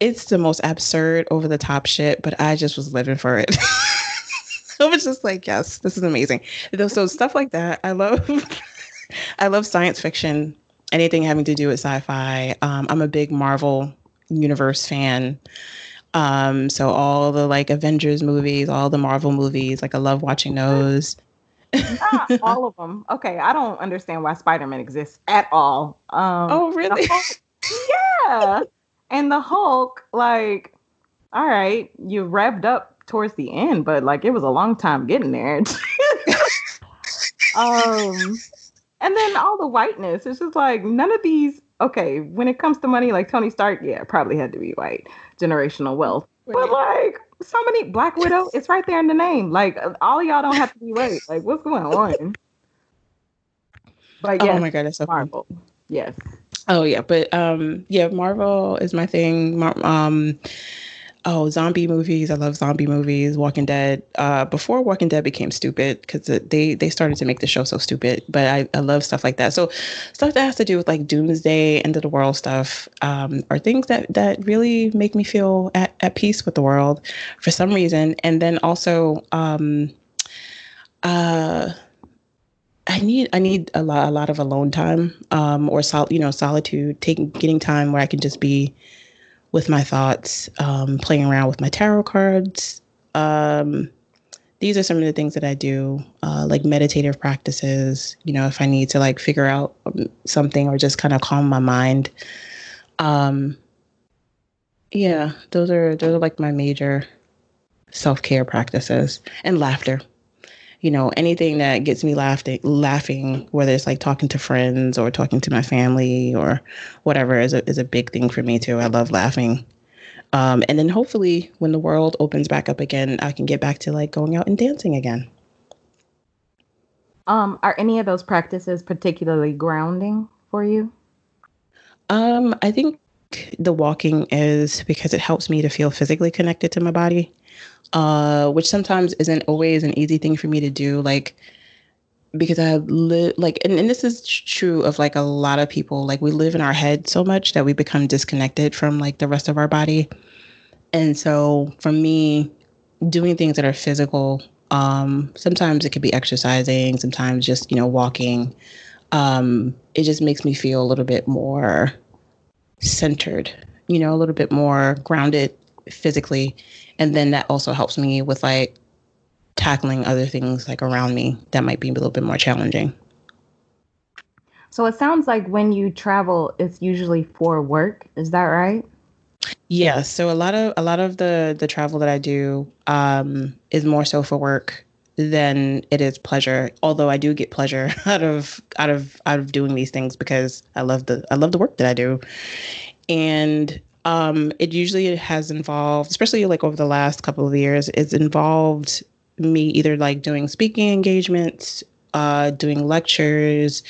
it's the most absurd over the top shit but i just was living for it. I was just like yes this is amazing. So stuff like that i love i love science fiction anything having to do with sci-fi. Um, i'm a big marvel universe fan. Um, so all the like Avengers movies, all the Marvel movies, like I love watching those.
Not all of them. Okay, I don't understand why Spider-Man exists at all. Um,
oh, really?
Hulk, yeah. and the Hulk, like, all right, you revved up towards the end, but like it was a long time getting there. um, and then all the whiteness. It's just like none of these okay, when it comes to money, like Tony Stark, yeah, probably had to be white, generational wealth. Right. But like so many Black Widow, it's right there in the name. Like all y'all don't have to be white. Like what's going on?
But yeah, oh my god, that's so
Marvel. Funny. Yes.
Oh yeah, but um, yeah, Marvel is my thing. Um, oh zombie movies. I love zombie movies. Walking dead. Uh, before walking dead became stupid because they they started to make the show so stupid but I, I love stuff like that. So stuff that has to do with like doomsday end of the world stuff um, are things that that really make me feel at, at peace with the world for some reason. And then also um, uh, I need I need a lot a lot of alone time um, or sol- you know solitude taking getting time where I can just be with my thoughts, um, playing around with my tarot cards. Um, these are some of the things that I do, uh, like meditative practices. You know, if I need to like figure out um, something or just kind of calm my mind. Um, yeah, those are those are like my major self care practices and laughter you know, anything that gets me laughing, laughing, whether it's like talking to friends or talking to my family or whatever, is a is a big thing for me too. I love laughing. Um, and then hopefully, when the world opens back up again, I can get back to like going out and dancing again.
Um, are any of those practices particularly grounding for you?
Um, I think the walking is because it helps me to feel physically connected to my body uh, which sometimes isn't always an easy thing for me to do. Like, because I live like, and, and this is true of like a lot of people. Like, we live in our head so much that we become disconnected from like the rest of our body. And so, for me, doing things that are physical, um, sometimes it could be exercising, sometimes just you know walking. Um, it just makes me feel a little bit more centered, you know, a little bit more grounded physically and then that also helps me with like tackling other things like around me that might be a little bit more challenging.
So it sounds like when you travel it's usually for work. Is that right?
Yeah. So a lot of a lot of the the travel that i do um is more so for work than it is pleasure. Although i do get pleasure out of out of out of doing these things because i love the i love the work that i do. And um, it usually has involved, especially like over the last couple of years, it's involved me either like doing speaking engagements, uh, doing lectures,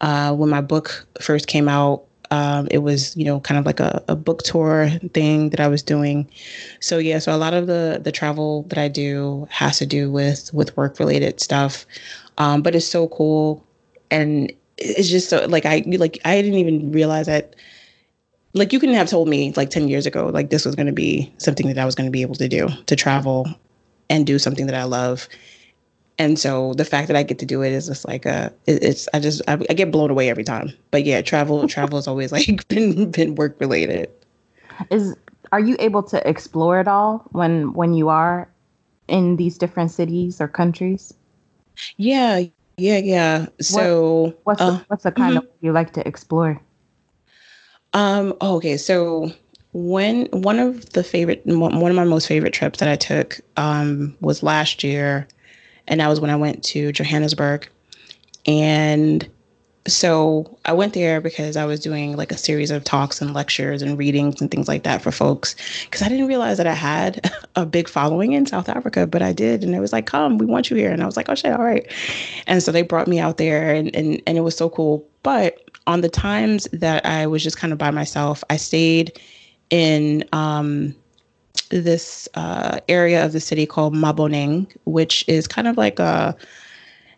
Uh, when my book first came out, um, it was you know kind of like a, a book tour thing that I was doing. So yeah, so a lot of the the travel that I do has to do with with work related stuff. Um, but it's so cool, and it's just so like I like I didn't even realize that. Like you couldn't have told me like ten years ago like this was going to be something that I was going to be able to do to travel and do something that I love and so the fact that I get to do it is just like a it's I just I, I get blown away every time. But yeah, travel travel has always like been been work related.
Is are you able to explore it all when when you are in these different cities or countries?
Yeah, yeah, yeah. So
what, what's uh, the, what's the kind mm-hmm. of you like to explore?
Um. Oh, okay. So when one of the favorite one of my most favorite trips that I took um was last year and that was when I went to Johannesburg. And so I went there because I was doing like a series of talks and lectures and readings and things like that for folks. Because I didn't realize that I had a big following in South Africa, but I did. And it was like, come, we want you here. And I was like, oh shit, all right. And so they brought me out there and, and, and it was so cool. But on the times that I was just kind of by myself, I stayed in um, this uh, area of the city called Maboneng, which is kind of like a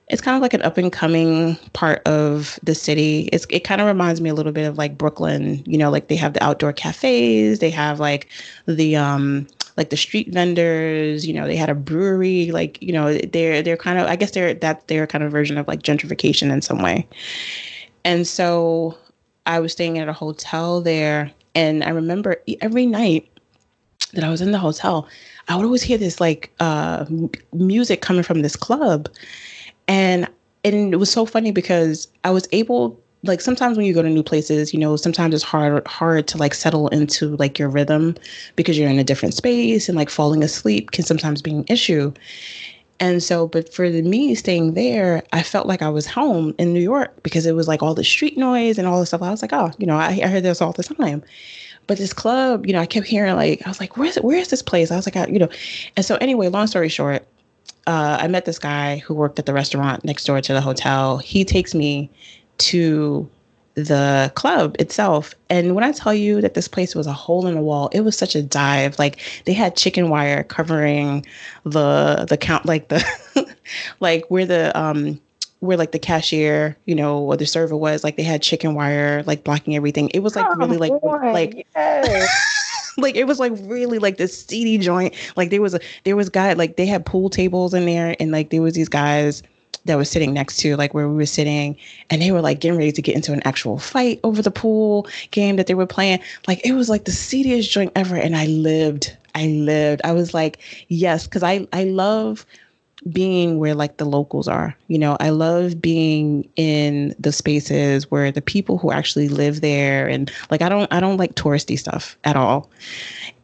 it's kind of like an up and coming part of the city. It's, it kind of reminds me a little bit of like Brooklyn, you know, like they have the outdoor cafes, they have like the um like the street vendors, you know, they had a brewery, like, you know, they're they're kind of I guess they're that their kind of version of like gentrification in some way. And so I was staying at a hotel there and I remember every night that I was in the hotel, I would always hear this like uh, music coming from this club, and and it was so funny because I was able like sometimes when you go to new places, you know, sometimes it's hard hard to like settle into like your rhythm because you're in a different space and like falling asleep can sometimes be an issue. And so, but for the, me staying there, I felt like I was home in New York because it was like all the street noise and all the stuff. I was like, oh, you know, I, I hear this all the time. But this club, you know, I kept hearing like I was like, where's? Where's this place? I was like, I, you know, and so anyway, long story short, uh, I met this guy who worked at the restaurant next door to the hotel. He takes me to the club itself. And when I tell you that this place was a hole in the wall, it was such a dive. Like they had chicken wire covering the the count like the like where the um where like the cashier, you know, or the server was, like they had chicken wire like blocking everything. It was like oh, really like boy, like yes. like it was like really like this seedy joint. Like there was a there was guy like they had pool tables in there and like there was these guys that was sitting next to like where we were sitting and they were like getting ready to get into an actual fight over the pool game that they were playing. Like it was like the seediest joint ever and I lived I lived. I was like, yes, because I I love being where like the locals are. You know, I love being in the spaces where the people who actually live there and like I don't I don't like touristy stuff at all.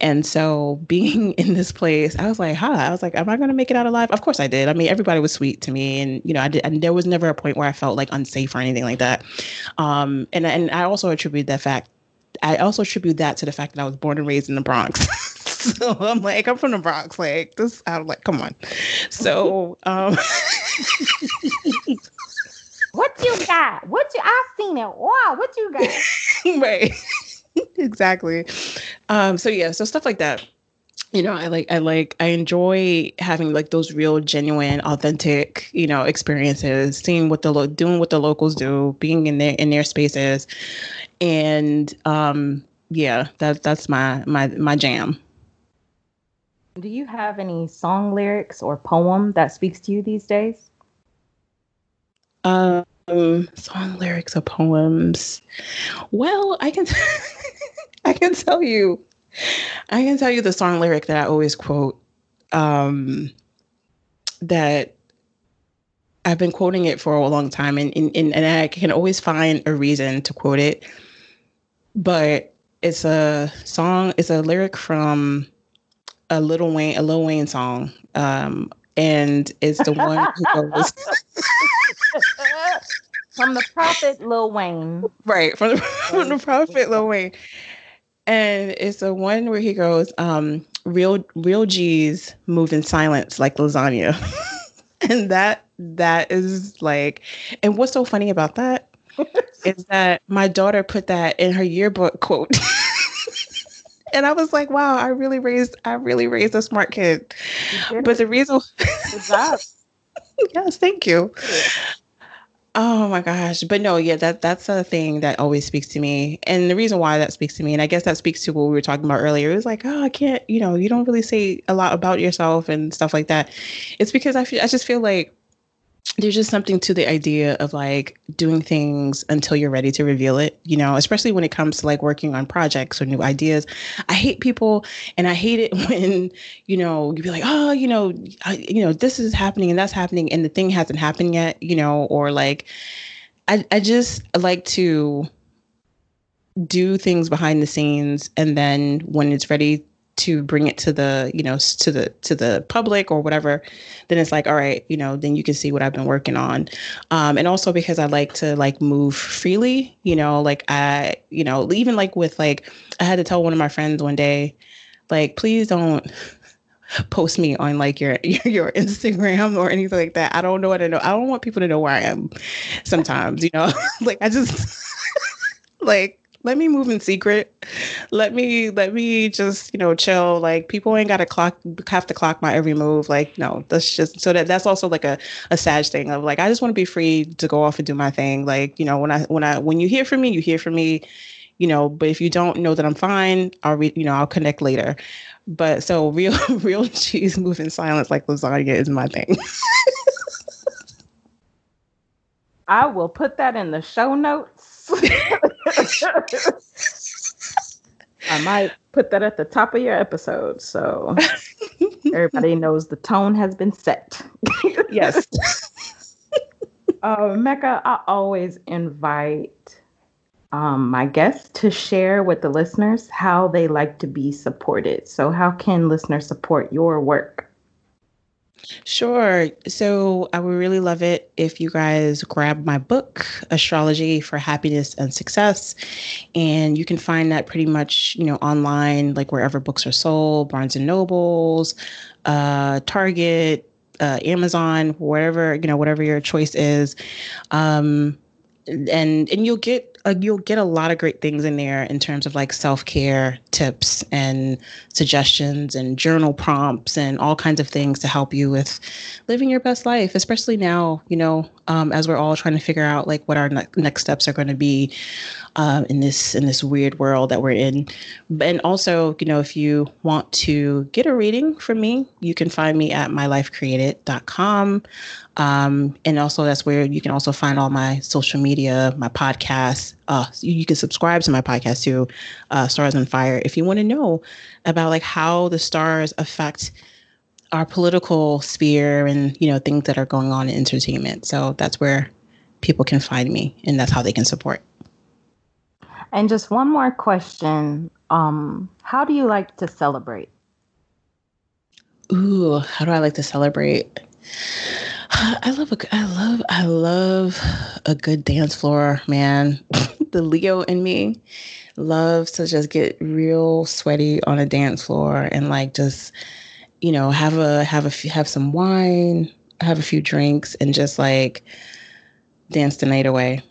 And so being in this place, I was like, huh, I was like, am I to make it out alive? Of course I did. I mean, everybody was sweet to me. And, you know, I did, and there was never a point where I felt like unsafe or anything like that. Um, and, and I also attribute that fact, I also attribute that to the fact that I was born and raised in the Bronx. so I'm like, I'm from the Bronx. Like this, I'm like, come on. So, um,
what you got? What you? I've seen it. Wow, what you got?
right. exactly. Um. So yeah. So stuff like that. You know, I like, I like, I enjoy having like those real, genuine, authentic, you know, experiences, seeing what the lo- doing what the locals do, being in their in their spaces, and um, yeah, that that's my my my jam.
Do you have any song lyrics or poem that speaks to you these days?
Um, song lyrics or poems. Well, I can I can tell you I can tell you the song lyric that I always quote um that I've been quoting it for a long time and, and, and I can always find a reason to quote it. But it's a song, it's a lyric from a Little Wayne, a Lil Wayne song, um, and it's the one who goes
from the prophet Lil Wayne,
right? From the from the prophet Lil Wayne, and it's the one where he goes, um, "Real real G's move in silence like lasagna," and that that is like, and what's so funny about that is that my daughter put that in her yearbook quote. and I was like, wow, I really raised I really raised a smart kid. But the reason Good job. yes, thank you. Oh my gosh. But no, yeah, that that's a thing that always speaks to me. And the reason why that speaks to me, and I guess that speaks to what we were talking about earlier, it was like, oh, I can't, you know, you don't really say a lot about yourself and stuff like that. It's because I feel I just feel like there's just something to the idea of like doing things until you're ready to reveal it, you know, especially when it comes to like working on projects or new ideas. I hate people and I hate it when, you know, you be like, oh, you know, I, you know, this is happening and that's happening and the thing hasn't happened yet, you know, or like, I, I just like to do things behind the scenes and then when it's ready to bring it to the you know to the to the public or whatever then it's like all right you know then you can see what i've been working on um, and also because i like to like move freely you know like i you know even like with like i had to tell one of my friends one day like please don't post me on like your your Instagram or anything like that. I don't know what to know. I don't want people to know where I am sometimes, you know. like I just like let me move in secret. Let me let me just you know chill. Like people ain't got to clock have to clock my every move. Like no, that's just so that that's also like a a sad thing of like I just want to be free to go off and do my thing. Like you know when I when I when you hear from me, you hear from me. You know, but if you don't know that I'm fine, I'll re- you know I'll connect later. But so real real G's move in silence like lasagna is my thing.
I will put that in the show notes I might put that at the top of your episode so everybody knows the tone has been set.
yes.
Uh, Mecca, I always invite um, my guests to share with the listeners how they like to be supported. So, how can listeners support your work?
Sure. So I would really love it if you guys grab my book, Astrology for Happiness and Success. And you can find that pretty much, you know, online, like wherever books are sold, Barnes and Nobles, uh, Target, uh, Amazon, whatever, you know, whatever your choice is. Um, and and you'll get uh, you'll get a lot of great things in there in terms of like self-care tips and suggestions and journal prompts and all kinds of things to help you with living your best life especially now you know um, as we're all trying to figure out like what our ne- next steps are going to be um, in this in this weird world that we're in. And also, you know, if you want to get a reading from me, you can find me at mylifecreated.com. Um, and also, that's where you can also find all my social media, my podcasts. Uh, you, you, can subscribe to my podcast too, uh, Stars on Fire, if you want to know about like how the stars affect our political sphere and you know things that are going on in entertainment. So that's where people can find me, and that's how they can support.
And just one more question. Um, how do you like to celebrate?
Ooh, how do I like to celebrate? I love a I love I love a good dance floor, man. the Leo in me loves to just get real sweaty on a dance floor and like just you know have a have a have some wine, have a few drinks and just like dance the night away.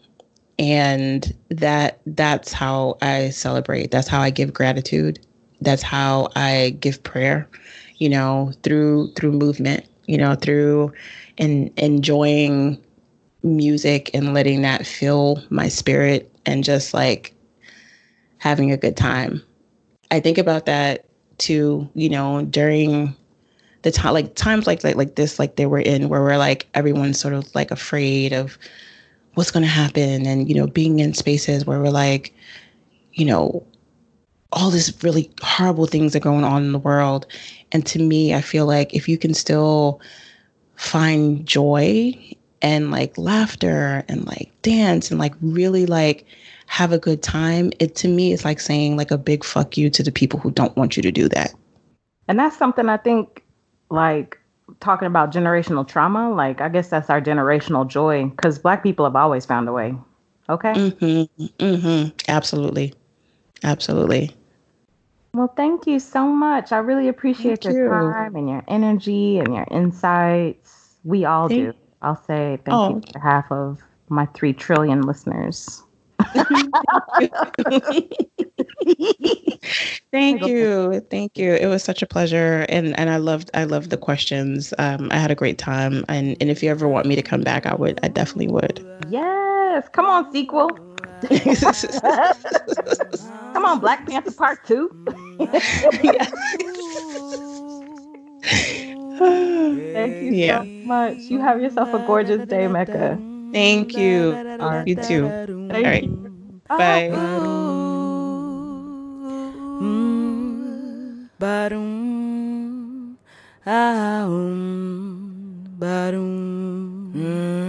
And that that's how i celebrate. That's how i give gratitude. That's how i give prayer you know through through movement you know through in enjoying music and letting that fill my spirit and just like having a good time. I think about that too you know during the time like times like like like this like they were in where we're like everyone's sort of like afraid of what's going to happen and you know being in spaces where we're like you know all these really horrible things are going on in the world and to me i feel like if you can still find joy and like laughter and like dance and like really like have a good time it to me it's like saying like a big fuck you to the people who don't want you to do that
and that's something i think like talking about generational trauma, like I guess that's our generational joy because Black people have always found a way. Okay.
Mm-hmm. Mm-hmm. Absolutely. Absolutely.
Well, thank you so much. I really appreciate thank your you. time and your energy and your insights. We all thank- do. I'll say thank oh. you on behalf of my three trillion listeners.
Thank you. Thank you. It was such a pleasure. And and I loved I loved the questions. Um, I had a great time. And and if you ever want me to come back, I would I definitely would.
Yes. Come on, sequel. come on, Black Panther Part Two. Thank you yeah. so much. You have yourself a gorgeous day, Mecca.
Thank you. Right. You too. Thank All right. You. Bye. Bye.